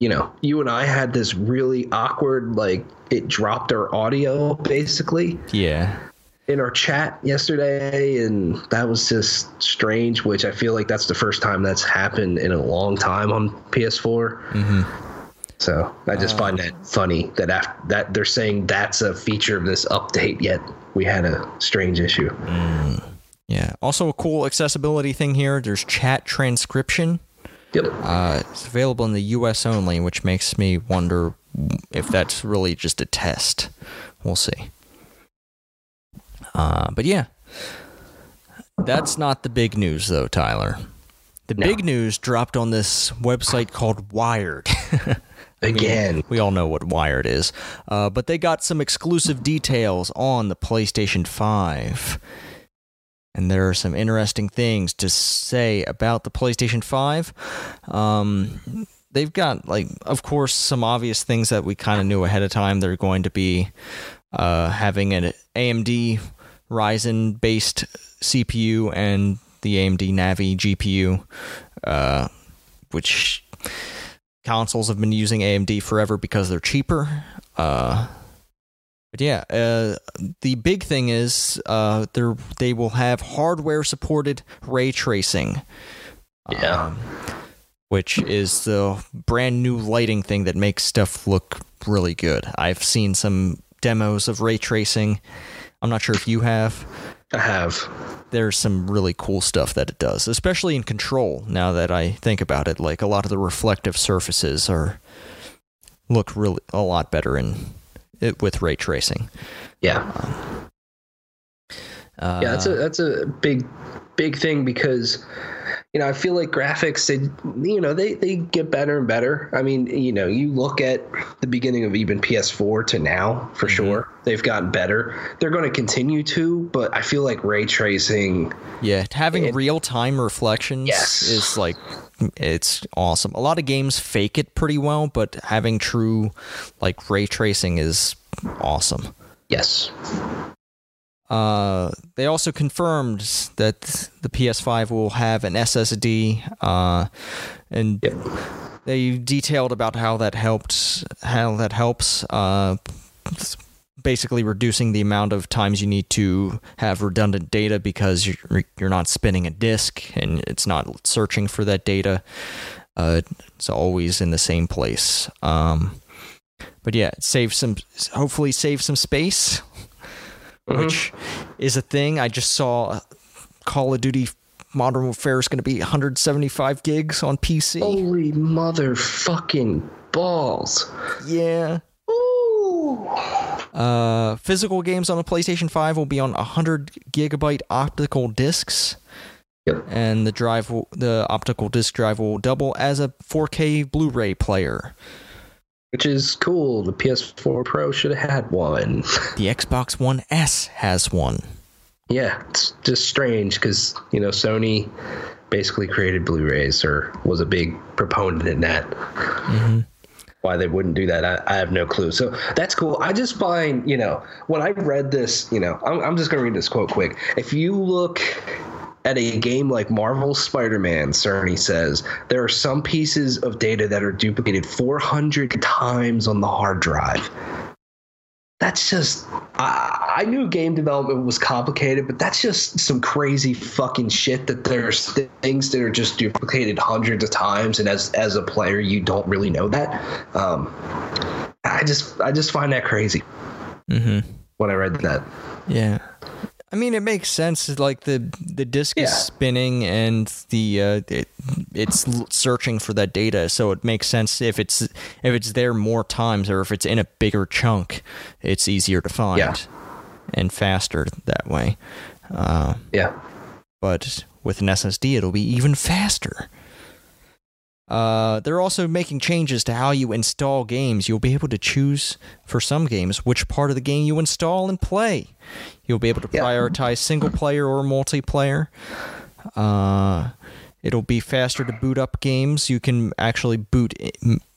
B: you know, you and I had this really awkward, like, it dropped our audio basically
A: yeah,
B: in our chat yesterday. And that was just strange, which I feel like that's the first time that's happened in a long time on PS4.
A: hmm
B: So I just find that funny that after that they're saying that's a feature of this update, yet we had a strange issue.
A: yeah. Also, a cool accessibility thing here. There's chat transcription.
B: Yep.
A: Uh, it's available in the U.S. only, which makes me wonder if that's really just a test. We'll see. Uh, but yeah, that's not the big news, though, Tyler. The
B: No.
A: big news dropped on this website called Wired.
B: Again.
A: we all know what Wired is. Uh, but they got some exclusive details on the PlayStation 5. And there are some interesting things to say about the PlayStation 5. Um, they've got, like, of course, some obvious things that we kind of knew ahead of time. They're going to be uh, having an AMD Ryzen based CPU and the AMD Navi GPU, uh, which consoles have been using AMD forever because they're cheaper. Uh, but yeah, uh, the big thing is uh, they they will have hardware supported ray tracing.
B: Yeah.
A: Um, which is the brand new lighting thing that makes stuff look really good. I've seen some demos of ray tracing. I'm not sure if you have.
B: I have.
A: There's some really cool stuff that it does, especially in control. Now that I think about it, like a lot of the reflective surfaces are look really a lot better in it with ray tracing.
B: Yeah.
A: Um, Uh,
B: yeah, that's a that's a big big thing because you know, I feel like graphics, they, you know, they, they get better and better. I mean, you know, you look at the beginning of even PS4 to now, for mm-hmm. sure, they've gotten better. They're going to continue to, but I feel like ray tracing.
A: Yeah, having real time reflections
B: yes.
A: is like, it's awesome. A lot of games fake it pretty well, but having true, like, ray tracing is awesome.
B: Yes.
A: Uh, they also confirmed that the PS5 will have an SSD, uh, and yep. they detailed about how that helped, how that helps, uh, basically reducing the amount of times you need to have redundant data because you're you're not spinning a disk and it's not searching for that data. Uh, it's always in the same place. Um, but yeah, save some, hopefully save some space mm-hmm. which is a thing. I just saw Call of Duty Modern Warfare is going to be 175 gigs on PC.
B: Holy motherfucking balls!
A: Yeah.
B: Ooh.
A: Uh, physical games on the PlayStation 5 will be on 100 gigabyte optical discs.
B: Yep.
A: And the drive, will, the optical disc drive will double as a 4K Blu-ray player
B: which is cool. The PS4 Pro should have had one.
A: the Xbox One S has one.
B: Yeah, it's just strange because you know Sony basically created Blu-rays or was a big proponent in that. Mm-hmm. Why they wouldn't do that, I, I, have no clue. So that's cool. I just find, you know, when I read this, you know, I'm, I'm just going to read this quote quick. If you look at a game like Marvel Spider Man, Cerny says, there are some pieces of data that are duplicated 400 times on the hard drive. That's just, I, I knew game development was complicated, but that's just some crazy fucking shit that there's things that are just duplicated hundreds of times. And as, as a player, you don't really know that. Um, I just, I just find that crazy.
A: Mm-hmm.
B: When I read that.
A: Yeah. I mean, it makes sense. Like the the disk yeah. is spinning and the uh, it, it's searching for that data, so it makes sense if it's if it's there more times or if it's in a bigger chunk, it's easier to find
B: yeah.
A: and faster that way. Uh,
B: yeah,
A: but with an SSD, it'll be even faster. Uh, they're also making changes to how you install games. You'll be able to choose for some games which part of the game you install and play. You'll be able to prioritize single player or multiplayer. Uh, it'll be faster to boot up games. You can actually boot,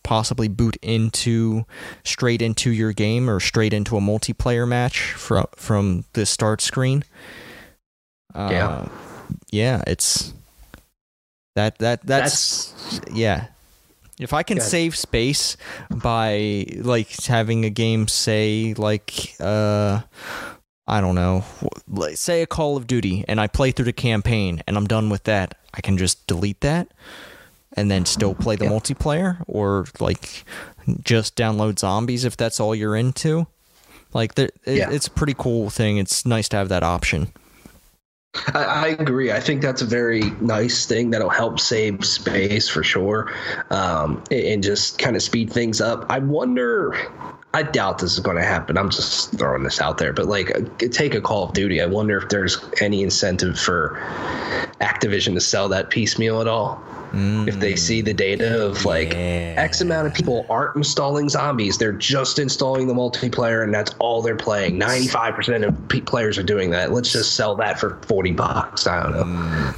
A: possibly boot into straight into your game or straight into a multiplayer match from from the start screen.
B: Uh, yeah,
A: yeah, it's that that that's, that's yeah. If I can save space by like having a game say like uh I don't know, say a Call of Duty and I play through the campaign and I'm done with that, I can just delete that and then still play the multiplayer or like just download zombies if that's all you're into. Like it, yeah. it's a pretty cool thing. It's nice to have that option.
B: I, I, agree. I think that's a very nice thing that'll help save space for sure, um, and just kind of speed things up. I wonder. I doubt this is going to happen. I'm just throwing this out there, but like, take a Call of Duty. I wonder if there's any incentive for Activision to sell that piecemeal at all. If they see the data of like
A: Yeah.
B: X amount of people aren't installing zombies, they're just installing the multiplayer, and that's all they're playing. Ninety-five percent of players are doing that. Let's just sell that for forty bucks. I don't know. Mm.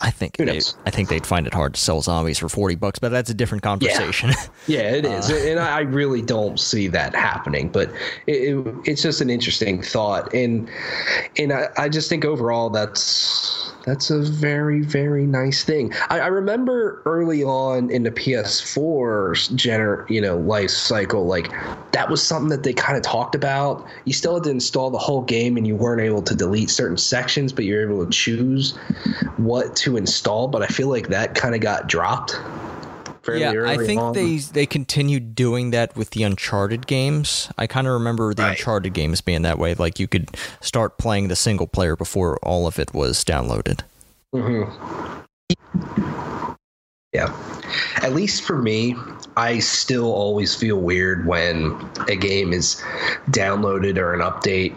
A: I think they, I think they'd find it hard to sell zombies for forty bucks, but that's a different conversation.
B: Yeah, it is,
A: Uh.
B: and I I really don't see that happening. But it, it, it's just an interesting thought, and and I, I just think overall that's that's a very very nice thing. I, I remember early on in the PS4 gener you know life cycle, like that was something that they kind of talked about. You still had to install the whole game, and you weren't able to delete certain sections, but you're able to choose what to install. But I feel like that kind of got dropped. Fairly
A: yeah, I think
B: on.
A: they they continued doing that with the Uncharted games. I kind of remember the
B: Right.
A: Uncharted games being that way. Like you could start playing the single player before all of it was downloaded. Mm-hmm.
B: Yeah. At least for me, I still always feel weird when a game is downloaded or an update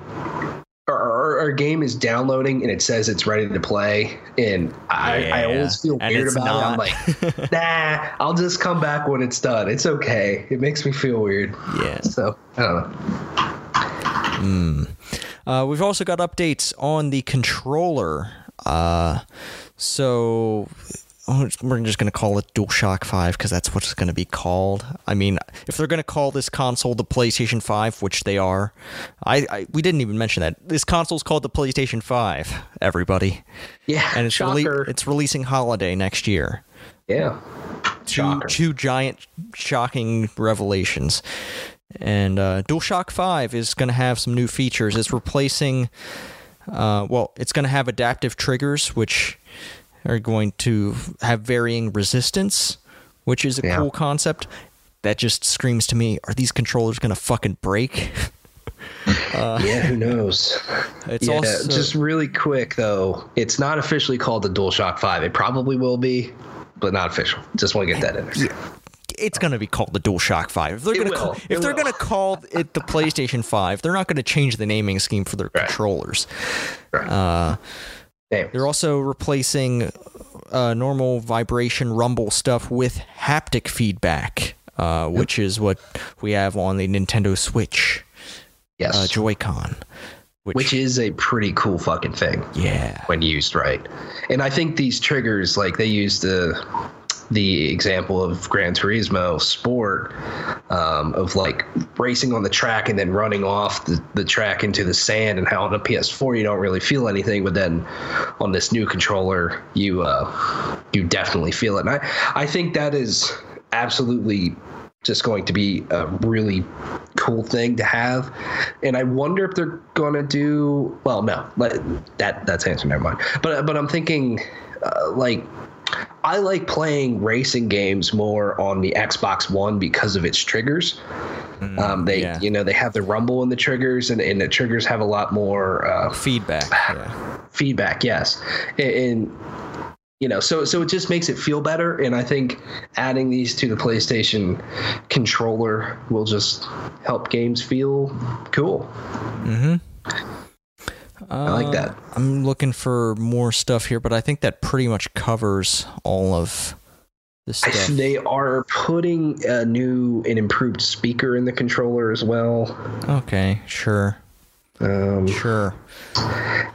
B: or, or game is downloading and it says it's ready to play. And I, I always feel weird about it. I'm like, nah, I'll just come back when it's done. It's okay. It makes me feel weird.
A: Yeah.
B: So, I don't know.
A: Uh, we've also got updates on the controller. Uh, so we're just going to call it DualShock 5 because that's what it's going to be called. I mean, if they're going to call this console the PlayStation 5, which they are, I, I we didn't even mention that this console's called the PlayStation 5. Everybody,
B: Yeah.
A: and it's rele- it's releasing holiday next year.
B: yeah.
A: Two
B: Shocker.
A: two giant shocking revelations. And uh, DualShock 5 is going to have some new features. It's replacing, uh, well, it's going to have adaptive triggers, which are going to have varying resistance, which is a
B: Yeah.
A: cool concept. That just screams to me: Are these controllers going to fucking break?
B: yeah, who knows?
A: It's
B: yeah,
A: also
B: just really quick though. It's not officially called the DualShock 5. It probably will be, but not official. Just want to get that in there.
A: it's going to be called the DualShock 5. If they're
B: It
A: going to
B: will.
A: call, if
B: It
A: they're
B: will.
A: to call it the PlayStation 5, they're not going to change the naming scheme for their
B: Right.
A: controllers.
B: Right.
A: Uh,
B: Damn.
A: they're also replacing uh, normal vibration rumble stuff with haptic feedback, uh, which is what we have on the Nintendo Switch
B: Yes.
A: uh, Joy-Con. Which,
B: which is a pretty cool fucking thing
A: yeah,
B: when used right. And I think these triggers, like they use the the example of Gran Turismo Sport, um, of like racing on the track and then running off the, the track into the sand, and how on a PS4 you don't really feel anything, but then on this new controller you uh, you definitely feel it. And I I think that is absolutely just going to be a really cool thing to have. And I wonder if they're going to do well. No, that that's answer. Never mind. But but I'm thinking uh, like. I like playing racing games more on the Xbox One because of its triggers. um, they,
A: yeah.
B: you know, they have the rumble in the triggers, and, and the triggers have a lot more uh,
A: feedback. Yeah.
B: feedback yes and, and you know so so it just makes it feel better and i think adding these to the playstation controller will just help games feel cool i like that
A: Uh, I'm looking for more stuff here, but I think that pretty much covers all of the
B: I-
A: stuff.
B: they are putting a new and improved speaker in the controller as well
A: Okay, sure,
B: um
A: sure.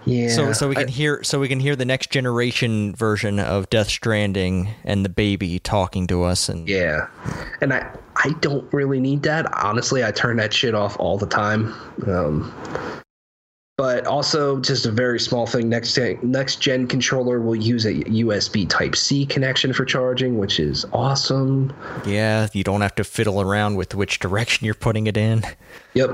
B: yeah
A: So, so we
B: I-
A: can hear, so we can hear the next generation version of Death Stranding and the baby talking to us, and
B: Yeah, and I I don't really need that. Honestly, I turn that shit off all the time. Um, but also, just a very small thing. Next gen, next gen controller will use a USB Type C connection for charging, which is awesome.
A: yeah, you don't have to fiddle around with which direction you're putting it in.
B: Yep,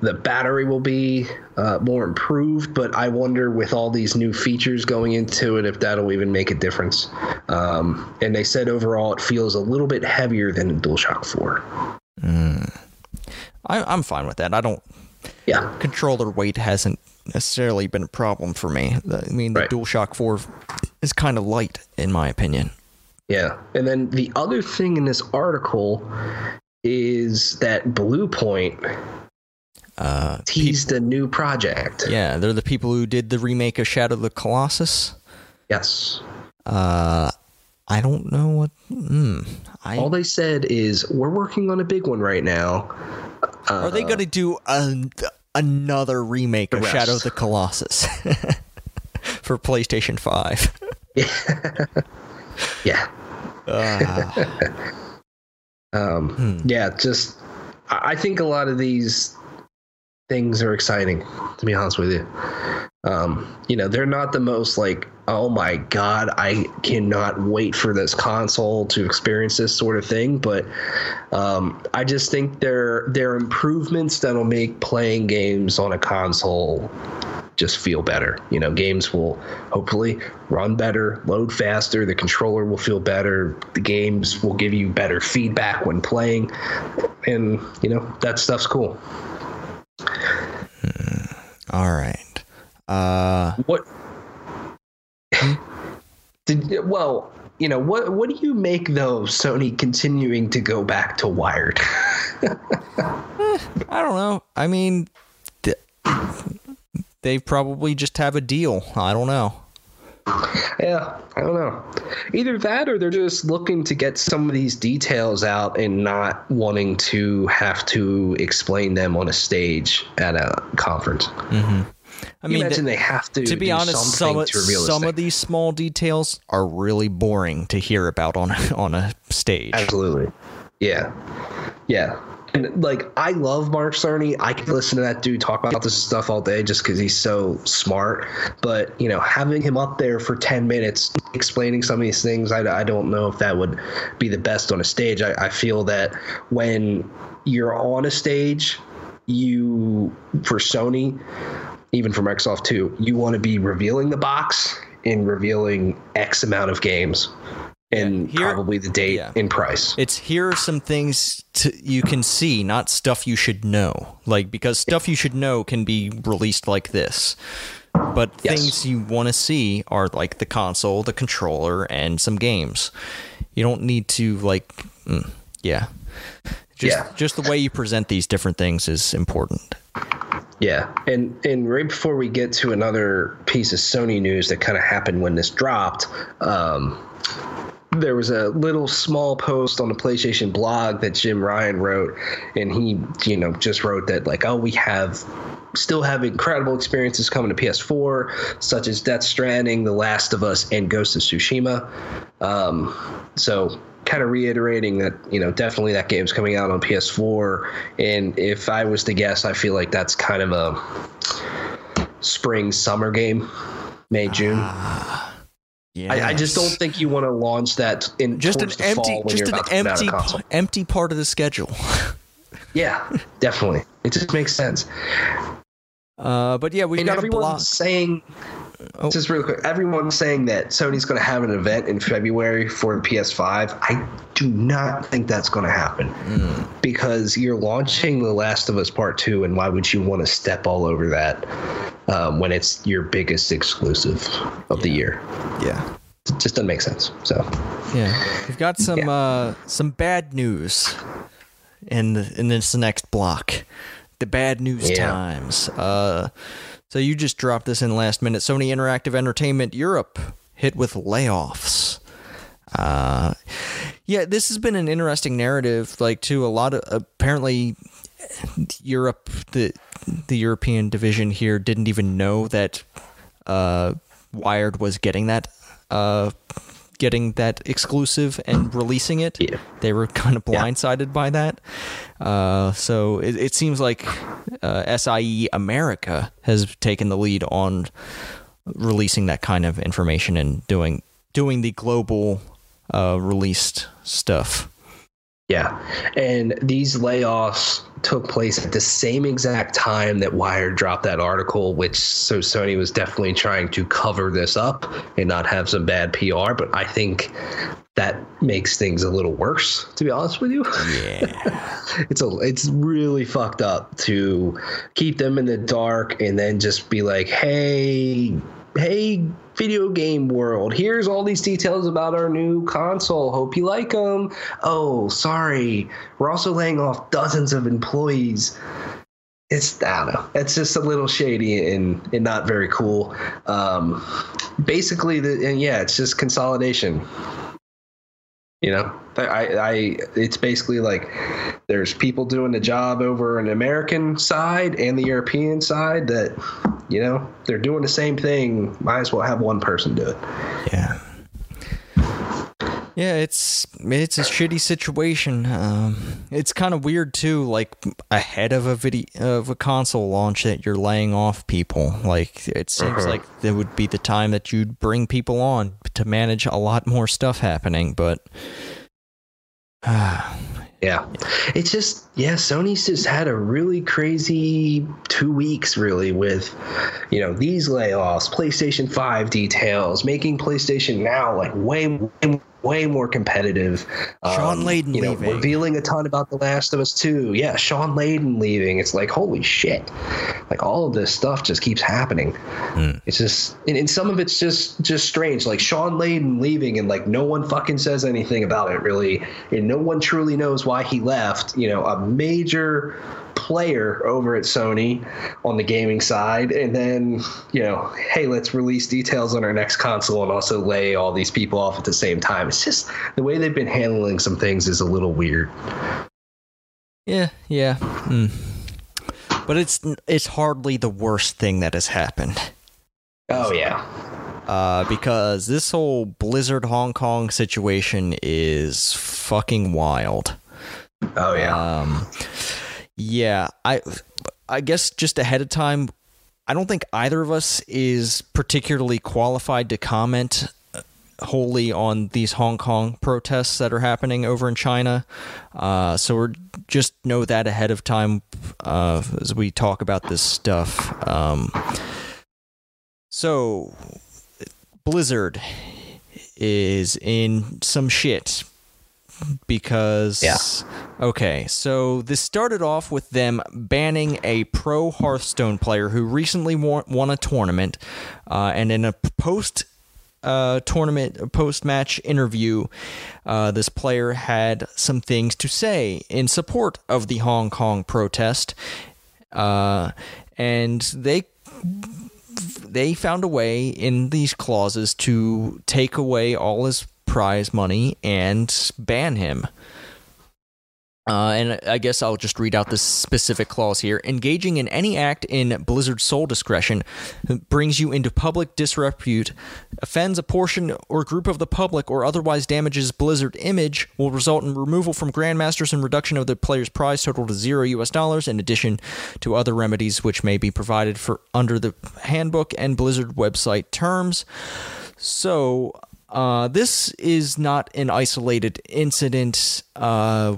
B: the battery will be uh, more improved, but I wonder with all these new features going into it if that'll even make a difference. Um, and they said overall it feels a little bit heavier than the DualShock 4.
A: I, I'm fine with that. I don't
B: Yeah.
A: controller weight hasn't necessarily been a problem for me. I mean, the
B: Right.
A: DualShock Four is kind of light, in my opinion.
B: Yeah. And then the other thing in this article is that Bluepoint
A: Uh,
B: teased a new project.
A: yeah, they're the people who did the remake of Shadow of the Colossus.
B: Yes.
A: Uh, I don't know what. Mm, I
B: All they said is we're working on a big one right now.
A: are they going to do an, another remake of
B: rest.
A: Shadow of the Colossus for PlayStation Five?
B: Yeah.
A: Uh,
B: Um,
A: Hmm.
B: Yeah, just I I think a lot of these things are exciting. To be honest with you, um, you know, they're not the most like, oh my god, I cannot wait for this console to experience this sort of thing. But um, I just think they're they're improvements that'll make playing games on a console just feel better. You know, games will hopefully run better, load faster, the controller will feel better, the games will give you better feedback when playing. And, you know, that stuff's cool.
A: All right. Uh,
B: What did well, you know, what what do you make though Sony continuing to go back to wired?
A: I don't know. I mean, they probably just have a deal. I don't know.
B: Yeah, I don't know. Either that or they're just looking to get some of these details out and not wanting to have to explain them on a stage at a conference. Mm-hmm.
A: I
B: I
A: mean,
B: imagine
A: th-
B: they have to.
A: to be honest, some of,
B: to reveal this
A: some of these small details are really boring to hear about on on a stage.
B: Absolutely. Yeah. Yeah. And like I love Mark Cerny. I can listen to that dude talk about this stuff all day just because he's so smart. But you know, having him up there for ten minutes explaining some of these things, I, I don't know if that would be the best on a stage. I, I feel that when you're on a stage, you for Sony, even for Microsoft too, you want to be revealing the box and revealing X amount of games. And
A: here-
B: probably the date
A: yeah.
B: and price.
A: It's here are some things to, you can see, not stuff you should know. Like because stuff you should know can be released like this. But
B: Yes.
A: things you want to see are like the console, the controller, and some games. You don't need to like, mm, yeah. Just
B: Yeah.
A: just the way you present these different things is important.
B: Yeah, and and right before we get to another piece of Sony news that kind of happened when this dropped, um, there was a little small post on the PlayStation blog that Jim Ryan wrote, and he you know just wrote that like oh we have still have incredible experiences coming to PS4 such as Death Stranding, The Last of Us, and Ghost of Tsushima. Um, so kind of reiterating that you know definitely that game's coming out on PS4 and if I was to guess I feel like that's kind of a spring summer game May June
A: Yeah.
B: I, I just don't think you want to launch that in
A: just an empty just an
B: about to put out a
A: empty empty part of the schedule.
B: yeah definitely it just makes sense
A: Uh, but yeah, we've
B: and
A: got a block.
B: saying
A: Oh.
B: just real quick everyone's saying that sony's going to have an event in february for the ps5 i do not think that's going to happen
A: Hmm.
B: because you're launching the last of us part 2 and why would you want to step all over that um, when it's your biggest exclusive of the year
A: Yeah.
B: it just doesn't make sense so
A: Yeah, we've got some uh, some bad news in the, in this next block. The bad news
B: Yeah.
A: times. Uh, so you just dropped this in last minute. Sony Interactive Entertainment Europe hit with layoffs. Uh, yeah, this has been an interesting narrative. Like, to a lot of apparently Europe, the the European division here didn't even know that uh, Wired was getting that uh, getting that exclusive and releasing it.
B: Yeah.
A: They were kind of blindsided by that. Uh, so it, it seems like uh, SIE America has taken the lead on releasing that kind of information and doing doing the global uh, released stuff.
B: Yeah. And these layoffs took place at the same exact time that Wired dropped that article, which so Sony was definitely trying to cover this up and not have some bad PR. But I think that makes things a little worse, to be honest with you.
A: Yeah.
B: it's a it's really fucked up to keep them in the dark and then just be like, hey, hey, video game world, here's all these details about our new console. Hope you like them. Oh, sorry, we're also laying off dozens of employees. It's I don't know. It's just a little shady and and not very cool. Um, basically, the and yeah, it's just consolidation. You know, I, I, it's basically like there's people doing the job over an American side and the European side that, you know, they're doing the same thing. Might as well have one person do it.
A: Yeah. Yeah, it's it's a shitty situation. Um, it's kind of weird too. Like ahead of a video of a console launch, that you're laying off people. Like it seems uh-huh. like that would be the time that you'd bring people on to manage a lot more stuff happening. But
B: yeah. It's just, yeah, Sony's just had a really crazy two weeks, really, with, you know, these layoffs, PlayStation 5 details, making PlayStation Now like way, way way more competitive.
A: Um, Layden
B: you know,
A: leaving.
B: revealing a ton about The Last of Us 2. Yeah, Shawn Layden leaving. It's like, holy shit. Like all of this stuff just keeps happening. Mm. It's just and, and, some of it's just just strange. Like Shawn Layden leaving and like no one fucking says anything about it really. And no one truly knows why he left. You know, a major player over at Sony on the gaming side, and then you know, hey, let's release details on our next console and also lay all these people off at the same time. It's just the way they've been handling some things is a little weird.
A: Yeah, yeah. Mm. But it's it's hardly the worst thing that has happened.
B: Oh yeah.
A: Uh, because this whole Blizzard Hong Kong situation is fucking wild.
B: Oh yeah.
A: Um, yeah, I I guess just ahead of time, I don't think either of us is particularly qualified to comment uh, wholly on these Hong Kong protests that are happening over in China. Uh, so we're just know that ahead of time uh, as we talk about this stuff. Um, so Blizzard is in some shit because
B: yeah.
A: okay so this started off with them banning a pro hearthstone player who recently won, won a tournament uh, and in a post uh, tournament post match interview uh, this player had some things to say in support of the hong kong protest uh, and they they found a way in these clauses to take away all his prize money and ban him. Uh, and I guess I'll just read out this specific clause here. Engaging in any act in Blizzard's sole discretion brings you into public disrepute, offends a portion or group of the public, or otherwise damages Blizzard image, will result in removal from Grandmasters and reduction of the player's prize total to zero US dollars, in addition to other remedies which may be provided for under the handbook and Blizzard website terms. So uh, this is not an isolated incident uh,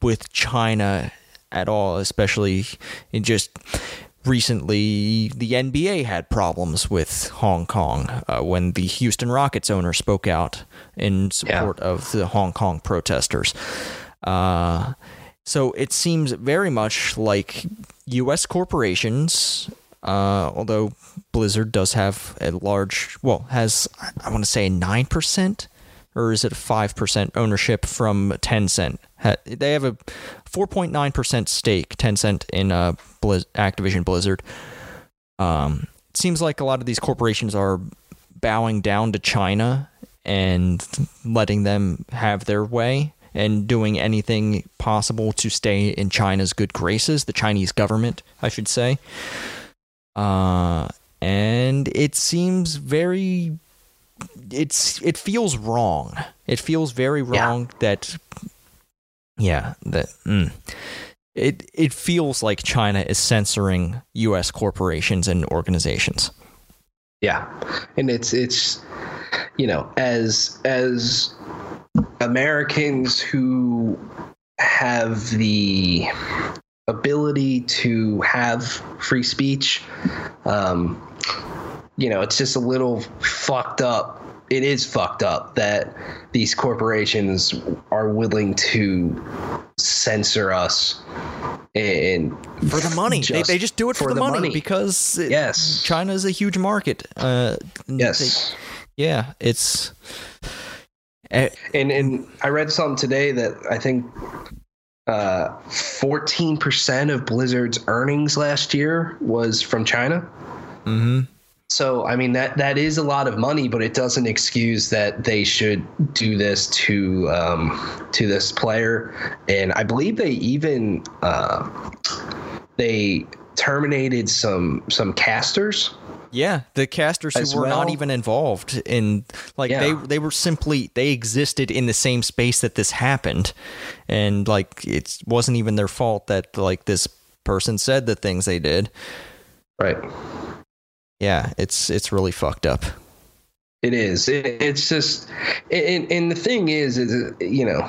A: with China at all, especially in just recently the NBA had problems with Hong Kong uh, when the Houston Rockets owner spoke out in support yeah. of the Hong Kong protesters. Uh, so it seems very much like U.S. corporations uh, although Blizzard does have a large, well, has I want to say nine percent, or is it five percent ownership from Tencent? They have a four point nine percent stake, Tencent in uh, Blizz- Activision Blizzard. Um, it seems like a lot of these corporations are bowing down to China and letting them have their way and doing anything possible to stay in China's good graces, the Chinese government, I should say. Uh, and it seems very it's it feels wrong. It feels very wrong yeah. that yeah, that mm, it it feels like China is censoring US corporations and organizations.
B: Yeah. And it's it's you know, as as Americans who have the ability to have free speech. Um, you know, it's just a little fucked up. It is fucked up that these corporations are willing to censor us and
A: for the money. they, they just do it for, for the, the money, money, because it,
B: yes,
A: China is a huge market. Uh,
B: yes,
A: they, yeah, it's.
B: Uh, and and I read something today that I think uh, 14% of Blizzard's earnings last year was from China.
A: Mm-hmm.
B: So I mean that that is a lot of money, but it doesn't excuse that they should do this to um, to this player. And I believe they even uh, they terminated some some casters.
A: Yeah, the casters who were well. not even involved in like yeah. they they were simply they existed in the same space that this happened, and like it wasn't even their fault that like this person said the things they did.
B: Right
A: yeah, it's it's really fucked up.
B: It is. It, it's just, and, and the thing is, is uh, you know,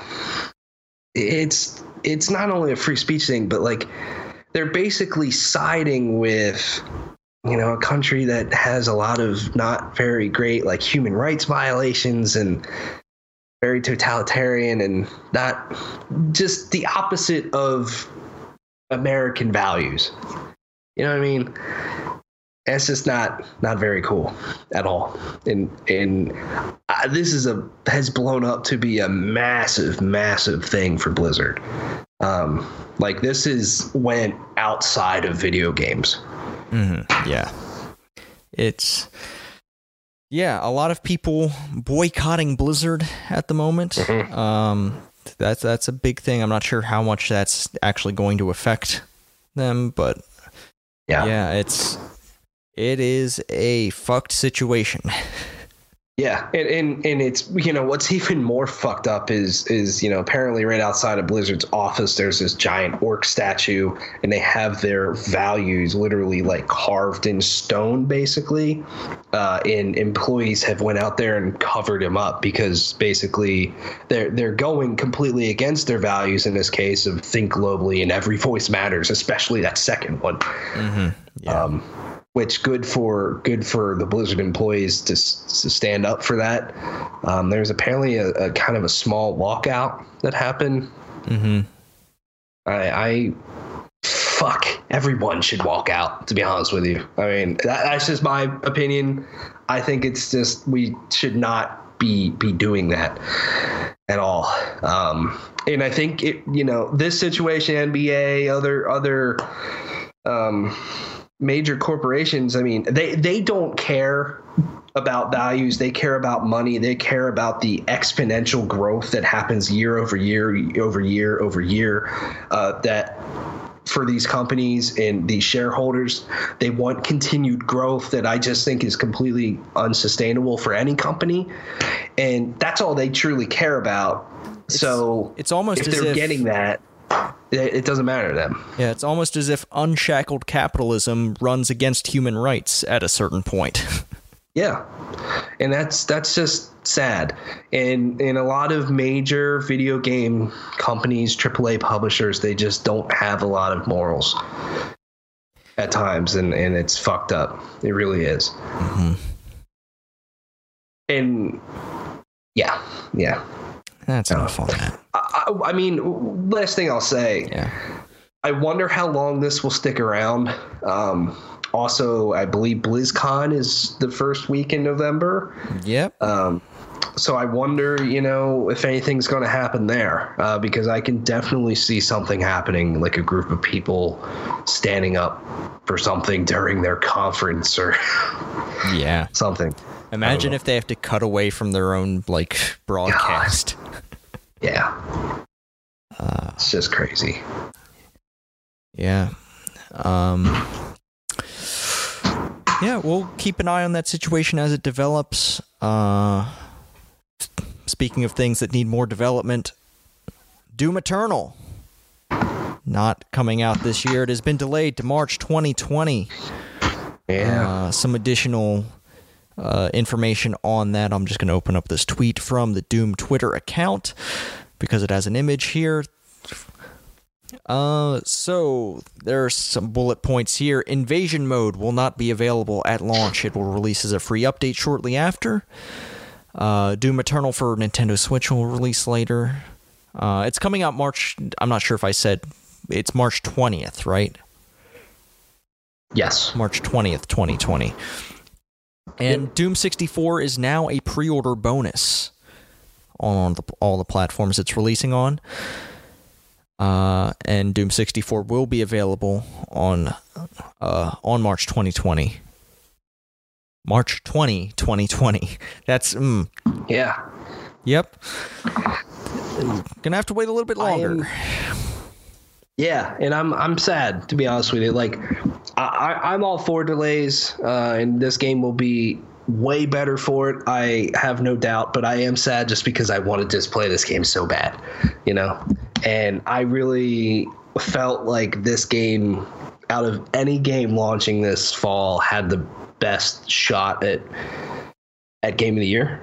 B: it's it's not only a free speech thing, but like they're basically siding with you know a country that has a lot of not very great like human rights violations and very totalitarian and not just the opposite of American values. You know what I mean? it's just not not very cool at all and and this is a has blown up to be a massive massive thing for blizzard um like this is went outside of video games
A: mm-hmm. yeah it's yeah a lot of people boycotting blizzard at the moment mm-hmm. um that's that's a big thing i'm not sure how much that's actually going to affect them but
B: yeah
A: yeah it's it is a fucked situation.
B: Yeah, and, and and it's you know what's even more fucked up is is you know apparently right outside of Blizzard's office there's this giant orc statue and they have their values literally like carved in stone basically, uh, and employees have went out there and covered him up because basically they're they're going completely against their values in this case of think globally and every voice matters, especially that second one.
A: Mm-hmm. Yeah. Um,
B: which good for good for the Blizzard employees to, to stand up for that. Um, there's apparently a, a, kind of a small walkout that happened.
A: Mm-hmm.
B: I, I fuck everyone should walk out. To be honest with you, I mean that, that's just my opinion. I think it's just we should not be be doing that at all. Um, and I think it, you know, this situation, NBA, other other. Um, major corporations, I mean, they they don't care about values. They care about money. They care about the exponential growth that happens year over year, over year over year. Uh, that for these companies and these shareholders, they want continued growth that I just think is completely unsustainable for any company, and that's all they truly care about. It's, so
A: it's almost
B: if they're
A: if,
B: getting that it doesn't matter to them.
A: Yeah, it's almost as if unshackled capitalism runs against human rights at a certain point.
B: yeah. And that's that's just sad. And in a lot of major video game companies, AAA publishers, they just don't have a lot of morals at times and and it's fucked up. It really is.
A: Mm-hmm.
B: And yeah, yeah.
A: That's on that.
B: I, I mean, last thing I'll say.
A: Yeah.
B: I wonder how long this will stick around. Um, also, I believe BlizzCon is the first week in November.
A: Yep.
B: Um, so I wonder, you know, if anything's going to happen there, uh, because I can definitely see something happening, like a group of people standing up for something during their conference or
A: yeah,
B: something.
A: Imagine if they have to cut away from their own like broadcast.
B: Yeah. Uh, it's just crazy.
A: Yeah. Um, yeah, we'll keep an eye on that situation as it develops. Uh, speaking of things that need more development, Doom Eternal. Not coming out this year. It has been delayed to March 2020.
B: Yeah.
A: Uh, some additional uh, information on that. I'm just going to open up this tweet from the Doom Twitter account because it has an image here. Uh, so there are some bullet points here. Invasion mode will not be available at launch. It will release as a free update shortly after. Uh, Doom Eternal for Nintendo Switch will release later. Uh, it's coming out March. I'm not sure if I said it's March 20th, right?
B: Yes.
A: March 20th, 2020. And
B: Yep.
A: Doom 64 is now a pre-order bonus on the, all the platforms it's releasing on. Uh, and Doom 64 will be available on uh, on March 2020. March 20, 2020. That's mm,
B: Yeah.
A: yep. Gonna have to wait a little bit longer.
B: Yeah, and I'm I'm sad to be honest with you. Like, I, I I'm all for delays, uh, and this game will be way better for it. I have no doubt, but I am sad just because I wanted to play this game so bad, you know. And I really felt like this game, out of any game launching this fall, had the best shot at at game of the year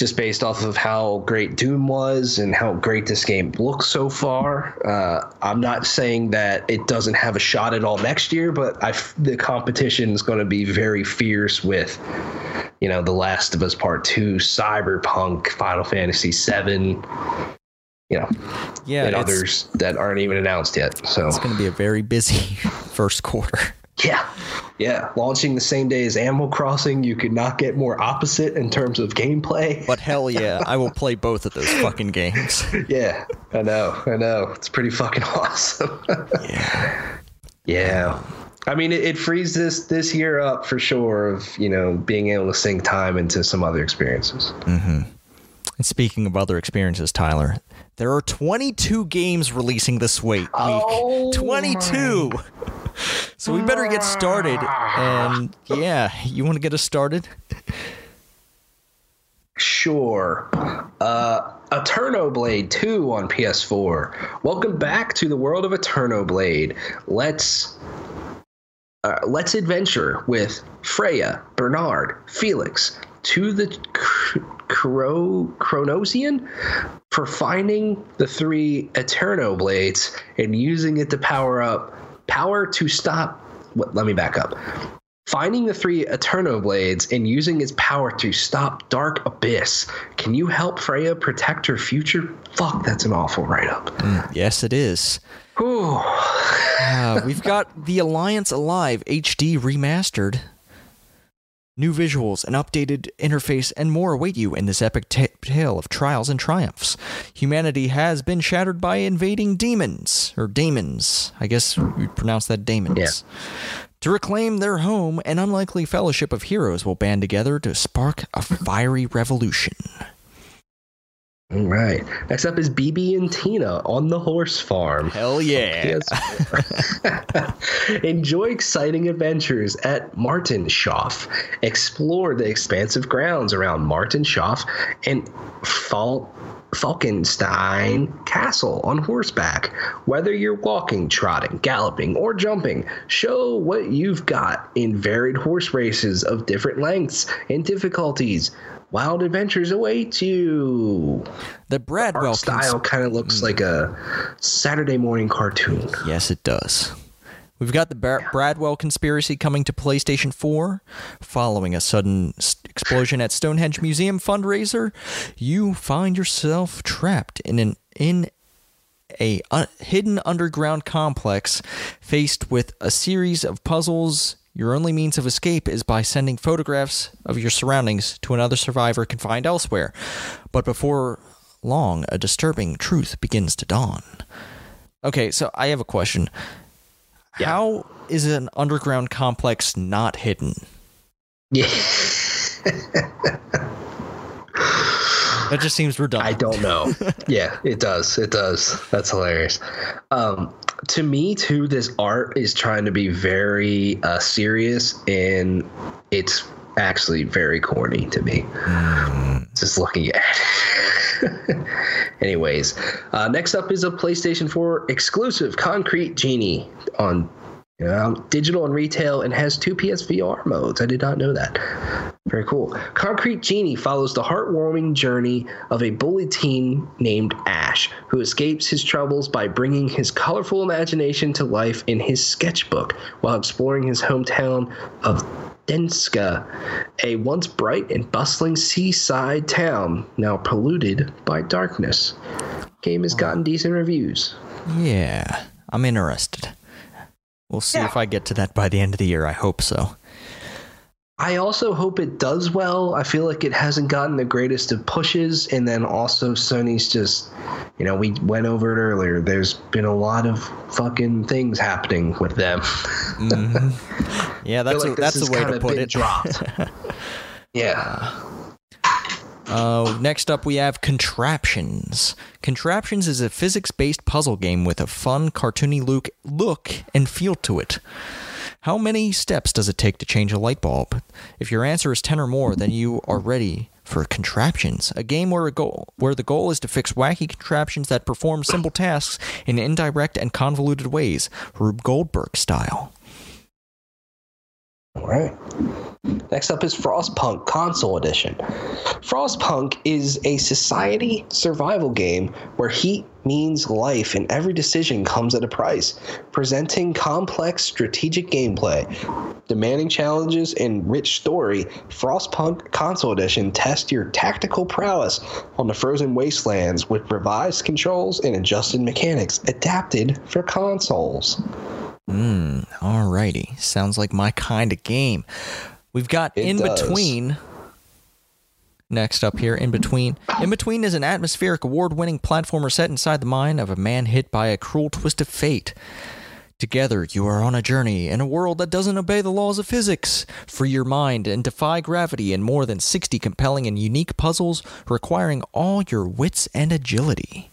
B: just based off of how great Doom was and how great this game looks so far. Uh, I'm not saying that it doesn't have a shot at all next year, but I f- the competition is going to be very fierce with, you know, The Last of Us Part Two, Cyberpunk, Final Fantasy VII, you know,
A: Yeah,
B: and others that aren't even announced yet. So
A: it's gonna be a very busy first quarter.
B: Yeah, yeah, launching the same day as Animal Crossing, you could not get more opposite in terms of gameplay.
A: But hell yeah, I will play both of those fucking games.
B: Yeah, I know, I know. It's pretty fucking awesome.
A: Yeah.
B: yeah. I mean, it, it frees this this year up for sure of you know being able to sink time into some other experiences. Mm-hmm.
A: And speaking of other experiences, Tyler, there are 22 games releasing this week.
B: Oh
A: week. 22. So we better get started. And yeah, you want to get us started?
B: Sure. Uh, AeternoBlade 2 on PS4. Welcome back to the world of AeternoBlade. Let's uh, let's adventure with Freya, Bernard, Felix to the Cr- Cro- Chronosian for finding the three AeternoBlades and using it to power up power to stop. What, let me back up. Finding the three AeternoBlades and using its power to stop Dark Abyss. Can you help Freya protect her future? Fuck, that's an awful write up.
A: Yes, it is.
B: Whew.
A: Uh, we've got The Alliance Alive HD remastered. New visuals, an updated interface, and more await you in this epic ta tale of trials and triumphs. Humanity has been shattered by invading demons, or daemons. I guess we pronounce that daemons.
B: Yeah.
A: To reclaim their home, an unlikely fellowship of heroes will band together to spark a fiery revolution.
B: All right. Next up is Bibi and Tina on the horse farm.
A: Hell yeah!
B: Enjoy exciting adventures at Martinshof. Explore the expansive grounds around Martinshof and Fal- Falkenstein Castle on horseback. Whether you're walking, trotting, galloping, or jumping, show what you've got in varied horse races of different lengths and difficulties. Wild adventures await you.
A: The Bradwell
B: Art style kind of looks hmm. like a Saturday morning cartoon.
A: Yes, it does. We've got the Bar- Bradwell conspiracy coming to PlayStation 4. Following a sudden explosion at Stonehenge Museum fundraiser, you find yourself trapped in an in a un- hidden underground complex faced with a series of puzzles. Your only means of escape is by sending photographs of your surroundings to another survivor confined elsewhere. But before long, a disturbing truth begins to dawn. Okay, so I have a question. How is an underground complex not hidden?
B: Yeah.
A: That just seems redundant.
B: I don't know. yeah, it does. It does. That's hilarious. Um, to me, too, this art is trying to be very uh, serious, and it's actually very corny to me. Just looking at it. Anyways, uh, next up is a PlayStation 4 exclusive Concrete Genie on um, digital and retail and has two PSVR modes. I did not know that. Very cool. Concrete Genie follows the heartwarming journey of a bullied teen named Ash, who escapes his troubles by bringing his colorful imagination to life in his sketchbook while exploring his hometown of Denska, a once bright and bustling seaside town now polluted by darkness. Game has gotten decent reviews.
A: Yeah, I'm interested. We'll see
B: Yeah.
A: if I get to that by the end of the year. I hope so.
B: I also hope it does well. I feel like it hasn't gotten the greatest of pushes, and then also Sony's just, you know, we went over it earlier. There's been a lot of fucking things happening with them. Mm-hmm.
A: Yeah,
B: I feel
A: that's
B: like
A: a, that's
B: has
A: the way to
B: kinda
A: put
B: been
A: it.
B: Dropped. yeah.
A: Uh, Uh, next up, we have Contraptions. Contraptions is a physics based puzzle game with a fun, cartoony look, look and feel to it. How many steps does it take to change a light bulb? If your answer is 10 or more, then you are ready for Contraptions, a game where, a goal, where the goal is to fix wacky contraptions that perform simple tasks in indirect and convoluted ways, Rube Goldberg style.
B: All right. Next up is Frostpunk Console Edition. Frostpunk is a society survival game where heat means life and every decision comes at a price, presenting complex strategic gameplay, demanding challenges, and rich story. Frostpunk Console Edition tests your tactical prowess on the frozen wastelands with revised controls and adjusted mechanics adapted for consoles.
A: Hmm, alrighty. Sounds like my kind of game. We've got
B: It
A: In
B: does.
A: Between. Next up here, In Between. In Between is an atmospheric award winning platformer set inside the mind of a man hit by a cruel twist of fate. Together, you are on a journey in a world that doesn't obey the laws of physics. Free your mind and defy gravity in more than 60 compelling and unique puzzles requiring all your wits and agility.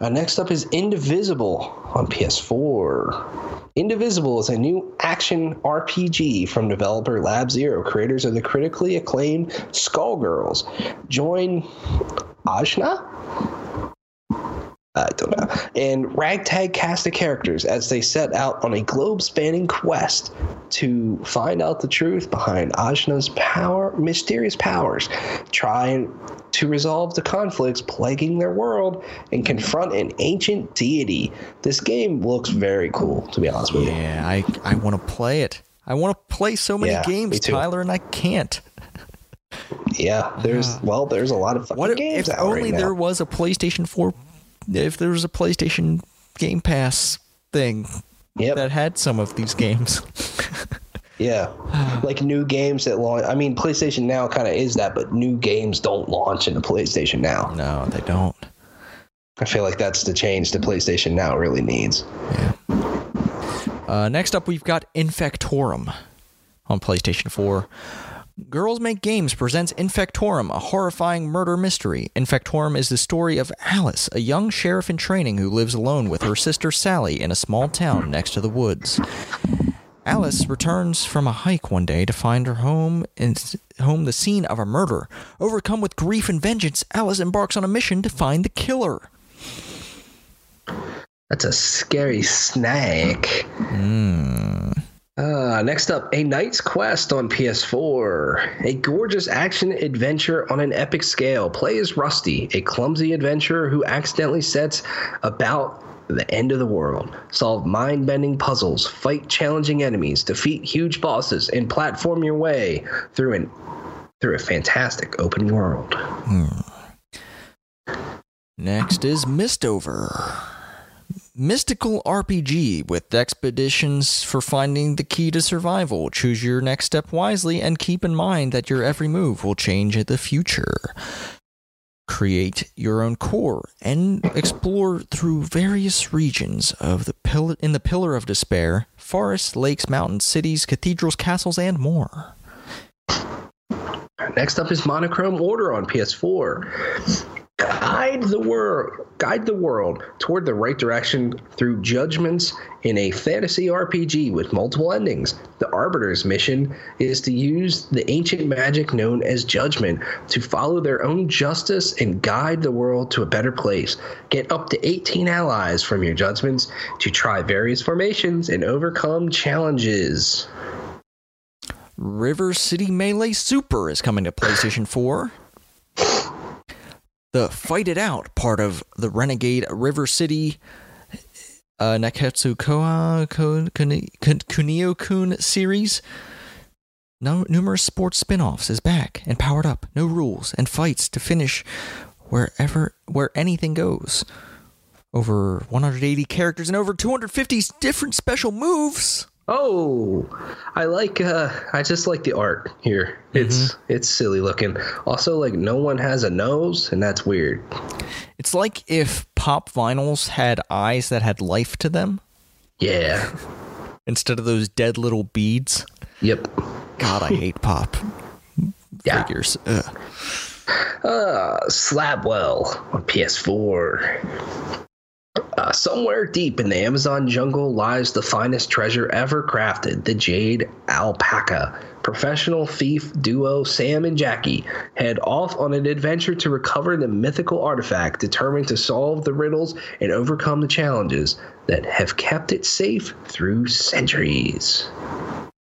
B: Uh, next up is Indivisible on PS4. Indivisible is a new action RPG from developer Lab Zero, creators of the critically acclaimed Skullgirls. Join Ajna? I don't know. And ragtag cast of characters as they set out on a globe spanning quest to find out the truth behind Ajna's power, mysterious powers, try and to resolve the conflicts plaguing their world, and confront an ancient deity. This game looks very cool, to be honest with you.
A: Yeah, I, I want to play it. I want to play so many
B: Yeah,
A: games. Tyler, and I can't.
B: Yeah, there's well, there's a lot of fucking
A: What
B: games
A: if only
B: right
A: there was a PlayStation 4 if there was a PlayStation Game Pass thing
B: Yep.
A: that had some of these games.
B: Yeah, like new games that launch. I mean, PlayStation Now kind of is that, but new games don't launch into PlayStation Now.
A: no, they don't.
B: I feel like that's the change the PlayStation Now really needs.
A: Uh, next up, we've got Infectorum on PlayStation 4. Girls Make Games presents Infectorum, a horrifying murder mystery. Infectorum is the story of Alice, a young sheriff in training who lives alone with her sister Sally in a small town next to the woods. Alice returns from a hike one day to find her home in, home the scene of a murder. Overcome with grief and vengeance, Alice embarks on a mission to find the killer.
B: That's a scary snack.
A: Hmm.
B: Uh, next up, A Knight's Quest on PS4. A gorgeous action adventure on an epic scale. Play as Rusty, a clumsy adventurer who accidentally sets about the end of the world. Solve mind bending puzzles, fight challenging enemies, defeat huge bosses, and platform your way through an through a fantastic open world.
A: Next is Mistover. Mystical RPG with expeditions for finding the key to survival. Choose your next step wisely and keep in mind that your every move will change in the future. Create your own core and explore through various regions of the pill- in the Pillar of Despair, forests, lakes, mountains, cities, cathedrals, castles, and more.
B: Next up is Monochrome Order on PS4. Guide the world, guide the world toward the right direction through judgments in a fantasy RPG with multiple endings. The Arbiter's mission is to use the ancient magic known as judgment to follow their own justice and guide the world to a better place. Get up to 18 allies from your judgments to try various formations and overcome challenges.
A: River City Melee Super is coming to PlayStation 4. The Fight It Out part of the Renegade River City uh, Neketsu Koa Kun- Kunio Kun series. No, numerous sports spin offs is back and powered up. No rules and fights to finish wherever where anything goes. over 180 characters and over 250 different special moves.
B: Oh, I like. uh I just like the art here. It's it's silly looking. Also, like no one has a nose, and that's weird.
A: It's like if pop vinyls had eyes that had life to them
B: Yeah.
A: instead of those dead little beads.
B: Yep.
A: God, I hate pop
B: Yeah.
A: figures. Ugh.
B: Uh, Slabwell on PS4. Uh, somewhere deep in the Amazon jungle lies the finest treasure ever crafted the Jade Alpaca. Professional thief duo Sam and Jackie head off on an adventure to recover the mythical artifact, determined to solve the riddles and overcome the challenges that have kept it safe through centuries.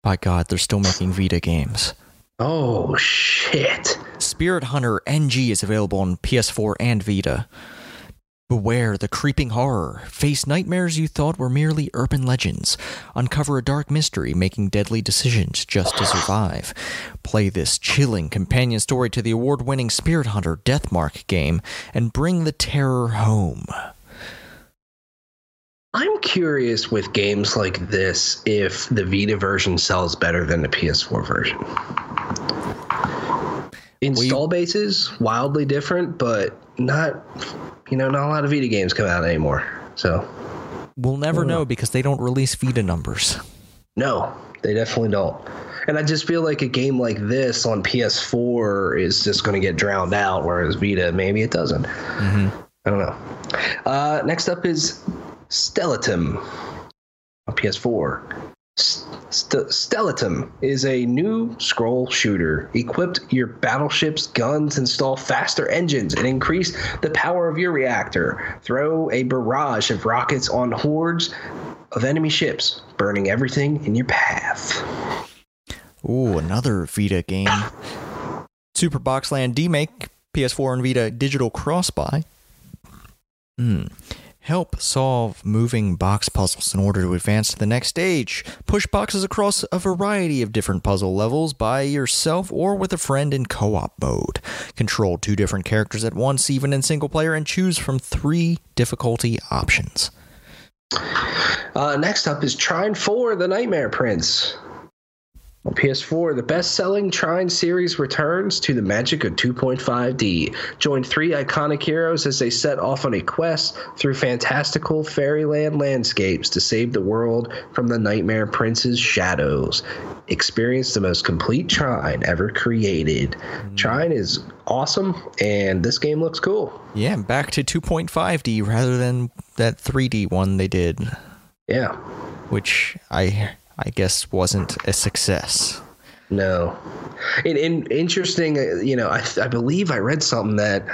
A: By God, they're still making Vita games.
B: Oh, shit.
A: Spirit Hunter NG is available on PS4 and Vita. Beware the creeping horror. Face nightmares you thought were merely urban legends. Uncover a dark mystery, making deadly decisions just to survive. Play this chilling companion story to the award winning Spirit Hunter Deathmark game and bring the terror home.
B: I'm curious with games like this if the Vita version sells better than the PS4 version. Install bases wildly different, but not you know not a lot of Vita games come out anymore. So
A: We'll never know because they don't release Vita numbers.
B: no, they definitely don't. And I just feel like a game like this on PS4 is just going to get drowned out, whereas Vita maybe it doesn't. I don't know. Uh, next up is Stellatum on PS4. St- Stellatum is a new scroll shooter. Equip your battleship's guns, install faster engines, and increase the power of your reactor. Throw a barrage of rockets on hordes of enemy ships, burning everything in your path.
A: Ooh, another Vita game. Super Boxland Demake, PS4 and Vita digital cross-buy. Hmm. Help solve moving box puzzles in order to advance to the next stage. Push boxes across a variety of different puzzle levels by yourself or with a friend in co op mode. Control two different characters at once, even in single player, and choose from three difficulty options.
B: Uh, next up is Trine 4 The Nightmare Prince. On PS4, the best selling Trine series returns to the magic of 2.5D. Join three iconic heroes as they set off on a quest through fantastical fairyland landscapes to save the world from the Nightmare Prince's shadows. Experience the most complete Trine ever created. Mm. Trine is awesome, and this game looks cool.
A: Yeah, back to 2.5D rather than that 3D one they did,
B: Yeah.
A: which I I guess wasn't a success.
B: No. And, and interesting, uh, you know, I, I believe I read something that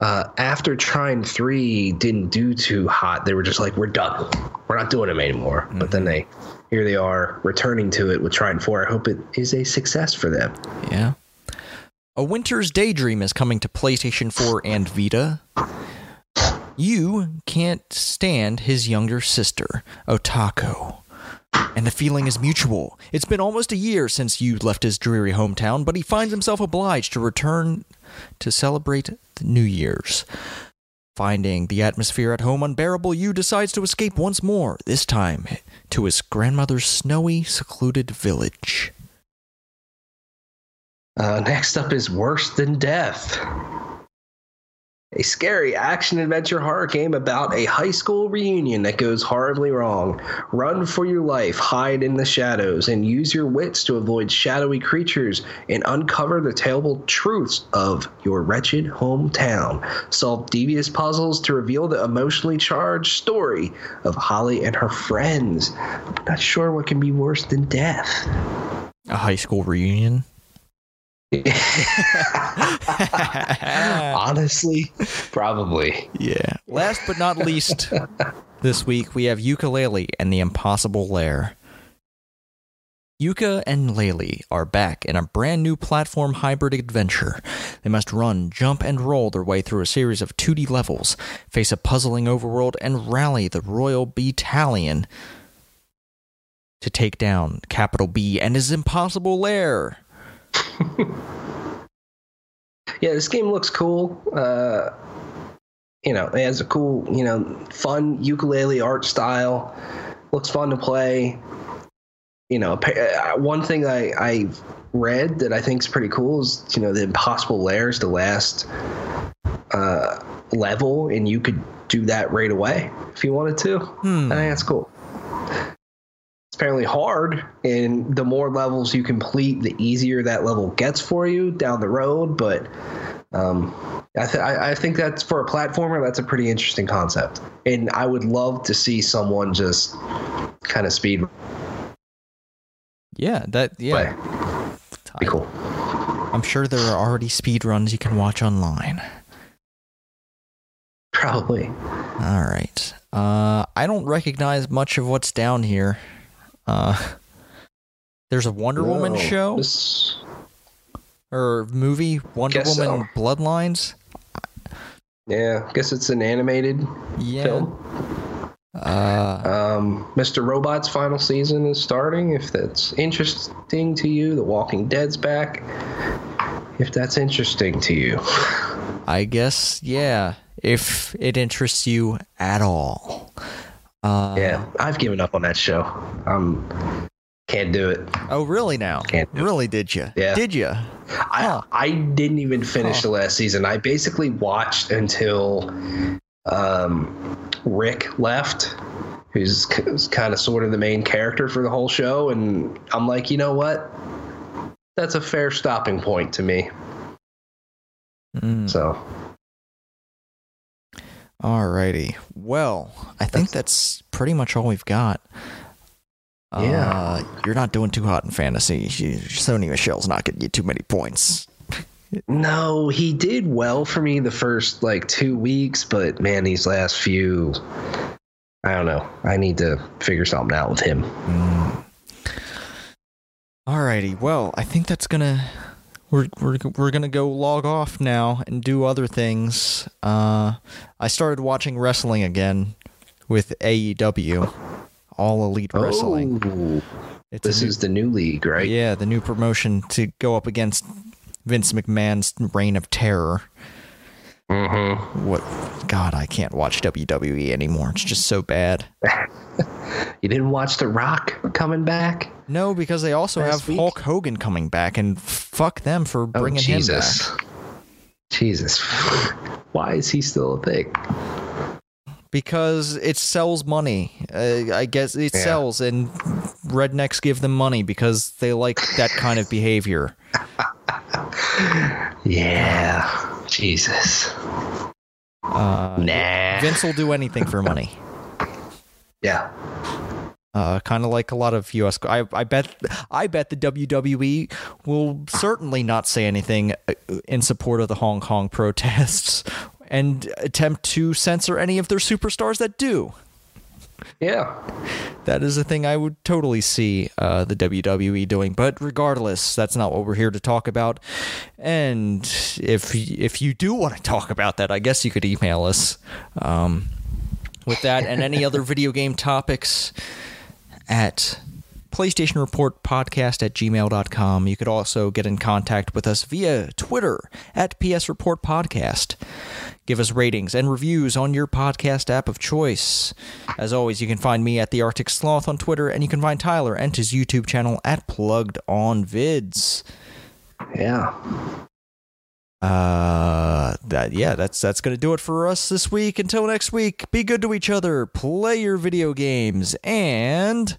B: uh, after Trine 3 didn't do too hot, they were just like, we're done. We're not doing them anymore. But then they, here they are returning to it with Trine 4. I hope it is a success for them.
A: Yeah. A Winter's Daydream is coming to PlayStation 4 and Vita. You can't stand his younger sister, Otako. And the feeling is mutual. It's been almost a year since you left his dreary hometown, but he finds himself obliged to return to celebrate the New Year's. Finding the atmosphere at home unbearable, Yu decides to escape once more, this time to his grandmother's snowy, secluded village.
B: Uh, next up is Worse Than Death. A scary action adventure horror game about a high school reunion that goes horribly wrong. Run for your life, hide in the shadows, and use your wits to avoid shadowy creatures and uncover the terrible truths of your wretched hometown. Solve devious puzzles to reveal the emotionally charged story of Holly and her friends. I'm not sure what can be worse than death.
A: A high school reunion?
B: Honestly, probably.
A: Yeah. Last but not least, this week we have Yooka-Laylee and the Impossible Lair. Yooka and Laylee are back in a brand new platform hybrid adventure. They must run, jump, and roll their way through a series of 2D levels, face a puzzling overworld, and rally the Royal Battalion to take down Capital B and his impossible lair.
B: Yeah, this game looks cool. Uh, you know, it has a cool, you know, fun Yooka-Laylee art style. Looks fun to play. You know, uh, one thing I I read that I think is pretty cool is you know the impossible layers, the last uh, level, and you could do that right away if you wanted to.
A: Hmm.
B: I think that's cool. It's apparently hard, and the more levels you complete, the easier that level gets for you down the road. But um, I, th- I, I think that's for a platformer. That's a pretty interesting concept, and I would love to see someone just kind of speed
A: Yeah, that yeah.
B: Be cool.
A: I'm sure there are already speed runs you can watch online.
B: Probably.
A: All right. Uh, I don't recognize much of what's down here. Uh, there's a Wonder Woman show
B: this-
A: or movie, Wonder
B: Guess
A: Woman
B: so.
A: Bloodlines.
B: yeah, I guess it's an animated
A: Yeah.
B: film.
A: Uh,
B: Um, Mr. Robot's final season is starting. If that's interesting to you, The Walking Dead's back. If that's interesting to you,
A: I guess yeah. If it interests you at all. Uh,
B: yeah, I've given up on that show. Um, can't do it.
A: Oh, really? Now?
B: Can't do it.
A: Really? Did you?
B: Yeah.
A: Did you?
B: I
A: Huh.
B: I didn't even finish
A: Huh.
B: the last season. I basically watched until um, Rick left, who's kind of sort of the main character for the whole show, and I'm like, you know what? That's a fair stopping point to me.
A: Mm.
B: So
A: Alrighty. Well, I think that's pretty much all we've got.
B: Yeah.
A: Uh, you're not doing too hot in fantasy. Sony Michel's not getting you too many points.
B: no, he did well for me the first like two weeks, but man, these last few, I don't know. I need to figure something out with him.
A: Mm. Alrighty. Well, I think that's gonna we're we're we're gonna go log off now and do other things. Uh, I started watching wrestling again with AEW, All Elite Wrestling.
B: Oh,
A: It's
B: this
A: new-
B: is the new league, right?
A: Yeah, the new promotion to go up against Vince McMahon's reign of terror.
B: Mm-hmm.
A: What? God, I can't watch WWE anymore. It's just so bad.
B: You didn't watch The Rock coming back?
A: No, because they also have
B: week?
A: Hulk Hogan coming back, and fuck them for
B: Oh,
A: bringing him
B: Jesus.
A: back.
B: Jesus. Why is he still a thing?
A: Because it sells money. Uh, I guess it
B: Yeah.
A: sells, and rednecks give them money because they like that kind of behavior.
B: Yeah. Jesus.
A: Uh,
B: Nah.
A: Vince will do anything for money.
B: Yeah.
A: Uh, kind of like a lot of U.S. I, I bet I bet the WWE will certainly not say anything uh, in support of the Hong Kong protests and attempt to censor any of their superstars that do.
B: Yeah.
A: That is a thing I would totally see uh, the WWE doing. But regardless, that's not what we're here to talk about. And if if you do want to talk about that, I guess you could email us um, with that and any other video game topics at PlayStation Report Podcast at gmail.com. You could also get in contact with us via Twitter at PS Report Podcast. Give us ratings and reviews on your podcast app of choice. As always, you can find me at the Arctic Sloth on Twitter, and you can find Tyler and his YouTube channel at Plugged On Vids.
B: Yeah.
A: Uh, that yeah, that's that's gonna do it for us this week. Until next week, be good to each other, play your video games, and.